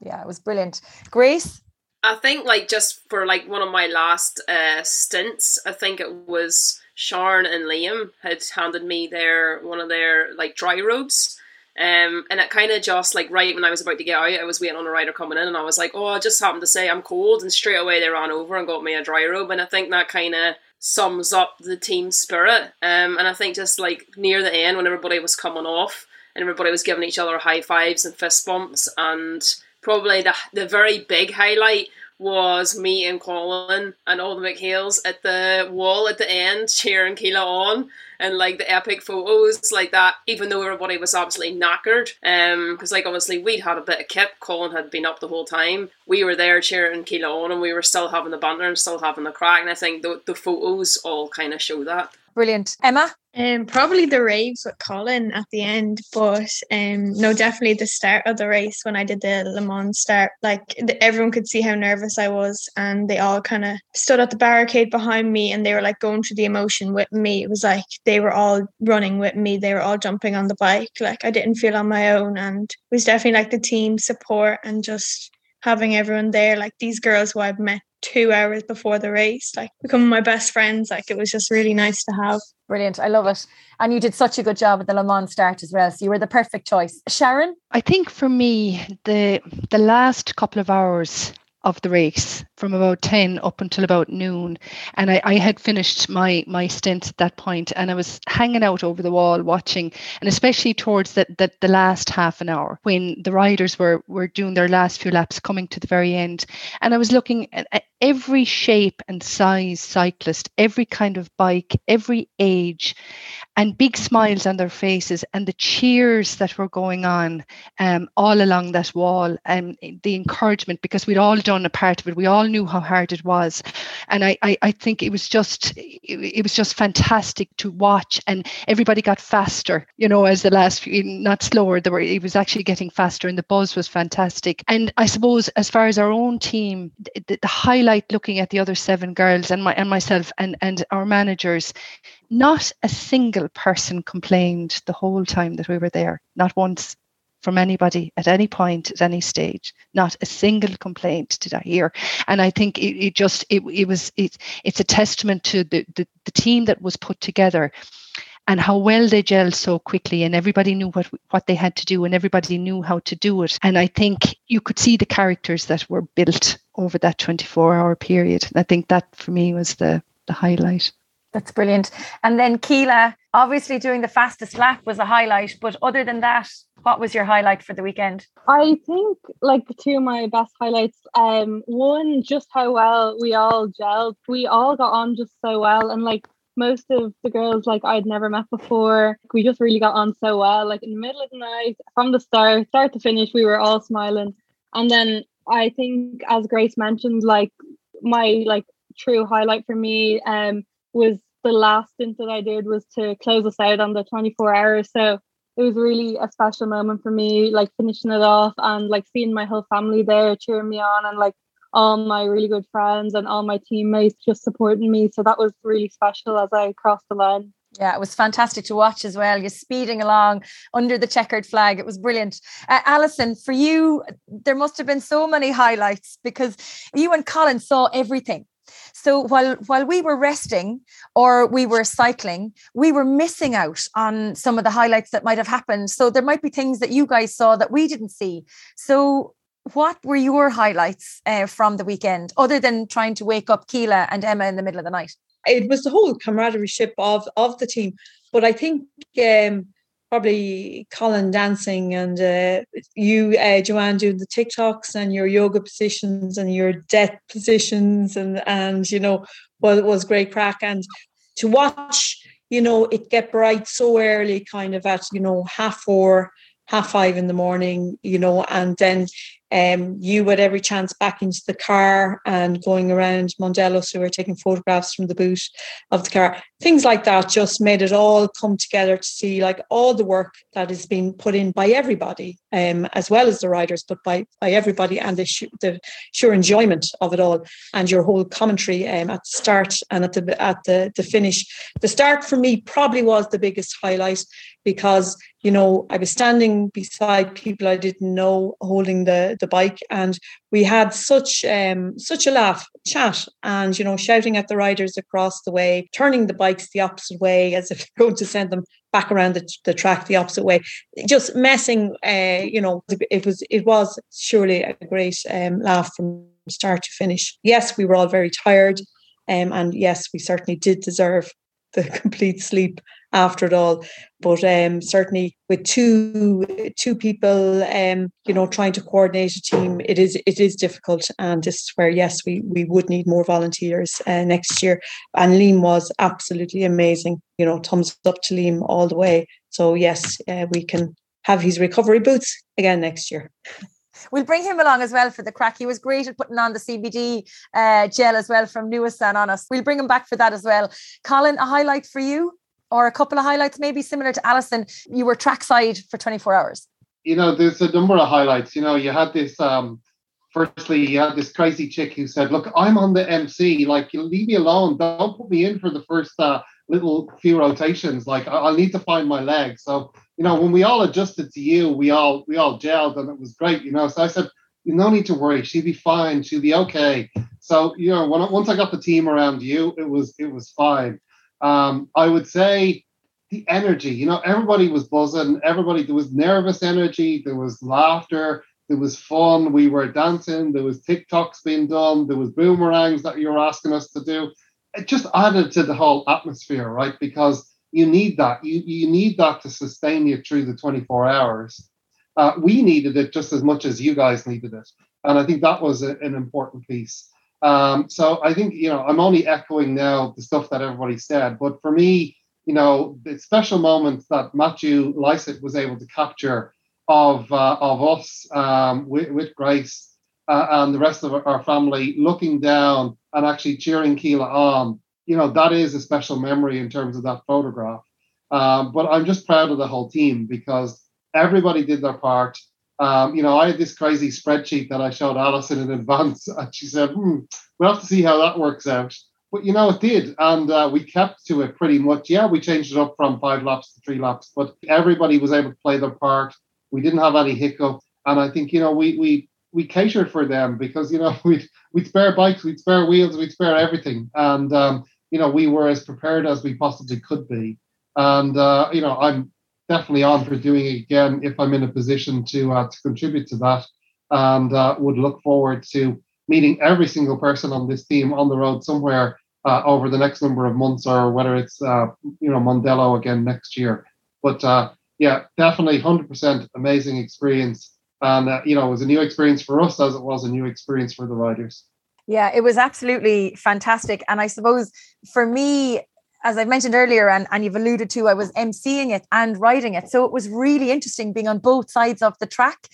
Yeah, it was brilliant. Grace? I think like just for like one of my last uh stints, I think it was Sharon and Liam had handed me their one of their like dry robes um, and it kind of just like right when I was about to get out, I was waiting on a rider coming in, and I was like, "Oh, I just happened to say I'm cold," and straight away they ran over and got me a dry robe, and I think that kind of sums up the team spirit. Um, and I think just like near the end when everybody was coming off and everybody was giving each other high fives and fist bumps, and probably the the very big highlight was me and Colin and all the McHales at the wall at the end cheering Keela on and like the epic photos like that even though everybody was absolutely knackered. Um because like obviously we'd had a bit of kip. Colin had been up the whole time. We were there cheering Keela on and we were still having the banter and still having the crack and I think the, the photos all kind of show that. Brilliant. Emma Um, probably the raves with Colin at the end, but um, no, definitely the start of the race when I did the Le Mans start. Like the, everyone could see how nervous I was, and they all kind of stood at the barricade behind me, and they were like going through the emotion with me. It was like they were all running with me. They were all jumping on the bike. Like I didn't feel on my own, and it was definitely like the team support and just having everyone there. Like these girls who I've met two hours before the race, like becoming my best friends. Like it was just really nice to have. Brilliant. I love it. And you did such a good job at the Le Mans start as well. So you were the perfect choice. Sharon? I think for me, the the last couple of hours of the race from about 10 up until about noon. And I, I, had finished my my stint at that point and I was hanging out over the wall watching and especially towards the, the, the last half an hour when the riders were were doing their last few laps coming to the very end. And I was looking at, at every shape and size cyclist every kind of bike every age and big smiles on their faces and the cheers that were going on um, all along that wall and the encouragement because we'd all done a part of it. We all knew how hard it was. And i i, I think it was just it, was just fantastic to watch and everybody got faster you know as the last few not slower there were it was actually getting faster and the buzz was fantastic. And i suppose as far as our own team the, the highlight looking at the other seven girls and my and myself and and our managers not a single person complained the whole time that we were there, not once from anybody at any point at any stage. Not a single complaint did i hear. And i think it, it just it, it was it, it's a testament to the, the the team that was put together and how well they gelled so quickly and everybody knew what what they had to do and everybody knew how to do it. And i think you could see the characters that were built over that 24 hour period. I think that for me was the the highlight that's brilliant. And then Keela, obviously doing the fastest lap was a highlight, but other than that, what was your highlight for the weekend? I think like two of my best highlights. Um, one just how well we all gelled. We all got on just so well, and like most of the girls like I'd never met before. We just really got on so well. Like in the middle of the night, from the start, start to finish, we were all smiling. And then I think, as Grace mentioned, like my like true highlight for me um was the last stint that I did was to close us out on the 24 hours. So it was really a special moment for me, like finishing it off and like seeing my whole family there cheering me on and like all my really good friends and all my teammates just supporting me. So that was really special as I crossed the line. Yeah, it was fantastic to watch as well. You're speeding along under the checkered flag. It was brilliant. Uh, Alison, for you, there must have been so many highlights because you and Colin saw everything. So while while we were resting or we were cycling, we were missing out on some of the highlights that might have happened. So there might be things that you guys saw that we didn't see. So what were your highlights uh, from the weekend, other than trying to wake up Keela and Emma in the middle of the night? It was the whole camaraderie ship of of the team. But I think um, probably Colin dancing and uh, you, uh, Joanne, doing the TikToks and your yoga positions and your death positions and and you know was was great crack. And to watch you know it get bright so early, kind of at you know half four, half five in the morning, you know, and then um, you at every chance back into the car and going around Mondello. who we are taking photographs from the boot of the car. Things like that just made it all come together to see like all the work that has been put in by everybody, um, as well as the riders, but by by everybody and the, sh- the sheer enjoyment of it all and your whole commentary um, at the start and at the at the, the finish. The start for me probably was the biggest highlight because you know I was standing beside people I didn't know holding the the bike and we had such um such a laugh chat and you know shouting at the riders across the way turning the bikes the opposite way as if going to send them back around the, the track the opposite way. Just messing uh you know it was it was surely a great um laugh from start to finish. Yes we were all very tired um, and yes we certainly did deserve the complete sleep after it all. But um, certainly with two two people, um, you know, trying to coordinate a team, it is it is difficult. And this is where yes, we we would need more volunteers uh, next year. And Liam was absolutely amazing. You know, thumbs up to Liam all the way. So yes, uh, we can have his recovery boots again next year. We'll bring him along as well for the crack. He was great at putting on the CBD uh, gel as well from Nuasan on us. We'll bring him back for that as well. Colin, a highlight for you? or a couple of highlights, maybe similar to Alison? You were trackside for 24 hours. You know, there's a number of highlights. You know, you had this. Um, firstly, you had this crazy chick who said, "Look, I'm on the MC. Like, leave me alone. Don't put me in for the first uh, little few rotations. Like, I- will need to find my leg." So, you know, when we all adjusted to you, we all we all gelled, and it was great. You know, so I said, "No need to worry. She'll be fine. She'll be okay." So, you know, when, once I got the team around you, it was it was fine. Um, I would say the energy, you know, everybody was buzzing, everybody, there was nervous energy, there was laughter, there was fun, we were dancing, there was TikToks being done, there was boomerangs that you were asking us to do. It just added to the whole atmosphere, right? Because you need that. You, you need that to sustain you through the 24 hours. Uh, we needed it just as much as you guys needed it. And I think that was a, an important piece. Um, so I think, you know, I'm only echoing now the stuff that everybody said. But for me, you know, the special moments that Matthew Lycett was able to capture of uh, of us um, with, with Grace uh, and the rest of our family looking down and actually cheering Keela on, you know, that is a special memory in terms of that photograph. Um, but I'm just proud of the whole team because everybody did their part. Um, you know, I had this crazy spreadsheet that I showed Alison in advance, and she said, hmm, we'll have to see how that works out. But, you know, it did. And uh, we kept to it pretty much. Yeah, we changed it up from five laps to three laps, but everybody was able to play their part. We didn't have any hiccup. And I think, you know, we, we, we catered for them because, you know, we'd, we'd spare bikes, we'd spare wheels, we'd spare everything. And, um, you know, we were as prepared as we possibly could be. And, uh, you know, I'm definitely on for doing it again if I'm in a position to uh, to contribute to that, and uh, would look forward to meeting every single person on this team on the road somewhere uh, over the next number of months, or whether it's uh, you know Mondello again next year. But uh, yeah, definitely 100% amazing experience, and uh, you know it was a new experience for us as it was a new experience for the riders. Yeah, it was absolutely fantastic. And I suppose for me, as i've mentioned earlier, and, and you've alluded to, I was emceeing it and riding it. So it was really interesting being on both sides of the track.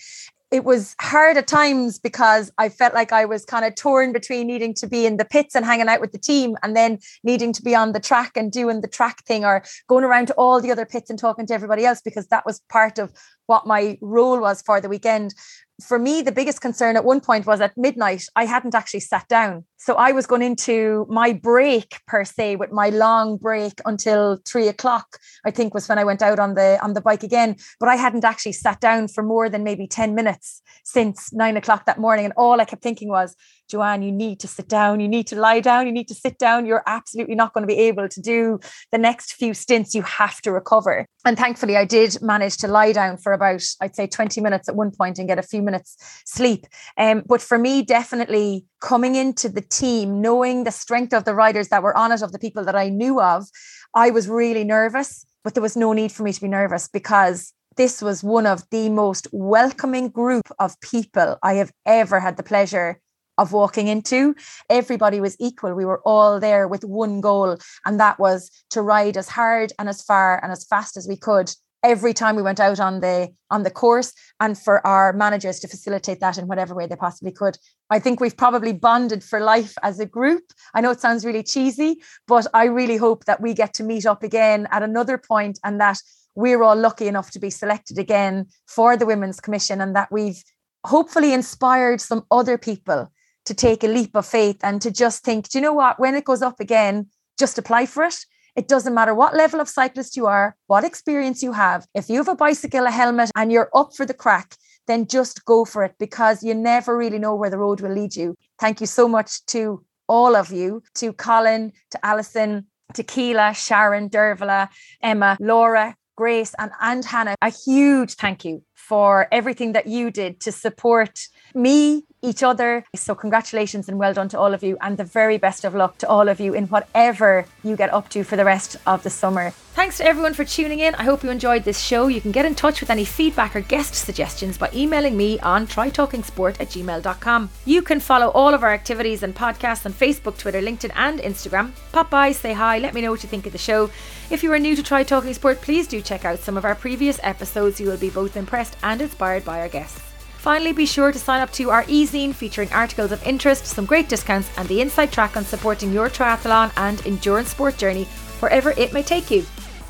It was hard at times because I felt like I was kind of torn between needing to be in the pits and hanging out with the team and then needing to be on the track and doing the track thing or going around to all the other pits and talking to everybody else because that was part of what my role was for the weekend for me, the biggest concern at one point was at midnight, I hadn't actually sat down. So I was going into my break per se with my long break until three o'clock, I think was when I went out on the on the bike again. But I hadn't actually sat down for more than maybe 10 minutes since nine o'clock that morning. And all I kept thinking was, Joanne, you need to sit down, you need to lie down, you need to sit down. You're absolutely not going to be able to do the next few stints. You have to recover. And thankfully, I did manage to lie down for about, I'd say, 20 minutes at one point and get a few minutes sleep. Um, but for me, definitely coming into the team, knowing the strength of the riders that were on it, of the people that I knew of, I was really nervous, but there was no need for me to be nervous because this was one of the most welcoming group of people I have ever had the pleasure of walking into. Everybody was equal. We were all there with one goal, and that was to ride as hard and as far and as fast as we could every time we went out on the on the course and for our managers to facilitate that in whatever way they possibly could i think we've probably bonded for life as a group i know it sounds really cheesy but i really hope that we get to meet up again at another point and that we're all lucky enough to be selected again for the women's commission and that we've hopefully inspired some other people to take a leap of faith and to just think, do you know what? When it goes up again, just apply for it. It doesn't matter what level of cyclist you are, what experience you have. If you have a bicycle, a helmet, and you're up for the crack, then just go for it because you never really know where the road will lead you. Thank you so much to all of you, to Colin, to Alison, to Keela, Sharon, Dervla, Emma, Laura, Grace, and, and Hannah. A huge thank you for everything that you did to support me, each other. So, congratulations and well done to all of you, and the very best of luck to all of you in whatever you get up to for the rest of the summer. Thanks to everyone for tuning in. I hope you enjoyed this show. You can get in touch with any feedback or guest suggestions by emailing me on trytalkingsport at gmail.com. You can follow all of our activities and podcasts on Facebook, Twitter, LinkedIn, and Instagram. Pop by, say hi, let me know what you think of the show. If you are new to Try Talking Sport, please do check out some of our previous episodes. You will be both impressed and inspired by our guests. Finally, be sure to sign up to our e-zine featuring articles of interest, some great discounts, and the inside track on supporting your triathlon and endurance sport journey wherever it may take you.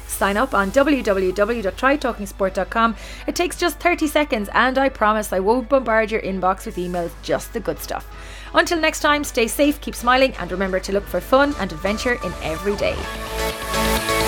Sign up on www.trytalkingsport.com. It takes just 30 seconds, and I promise I won't bombard your inbox with emails, just the good stuff. Until next time, stay safe, keep smiling, and remember to look for fun and adventure in every day.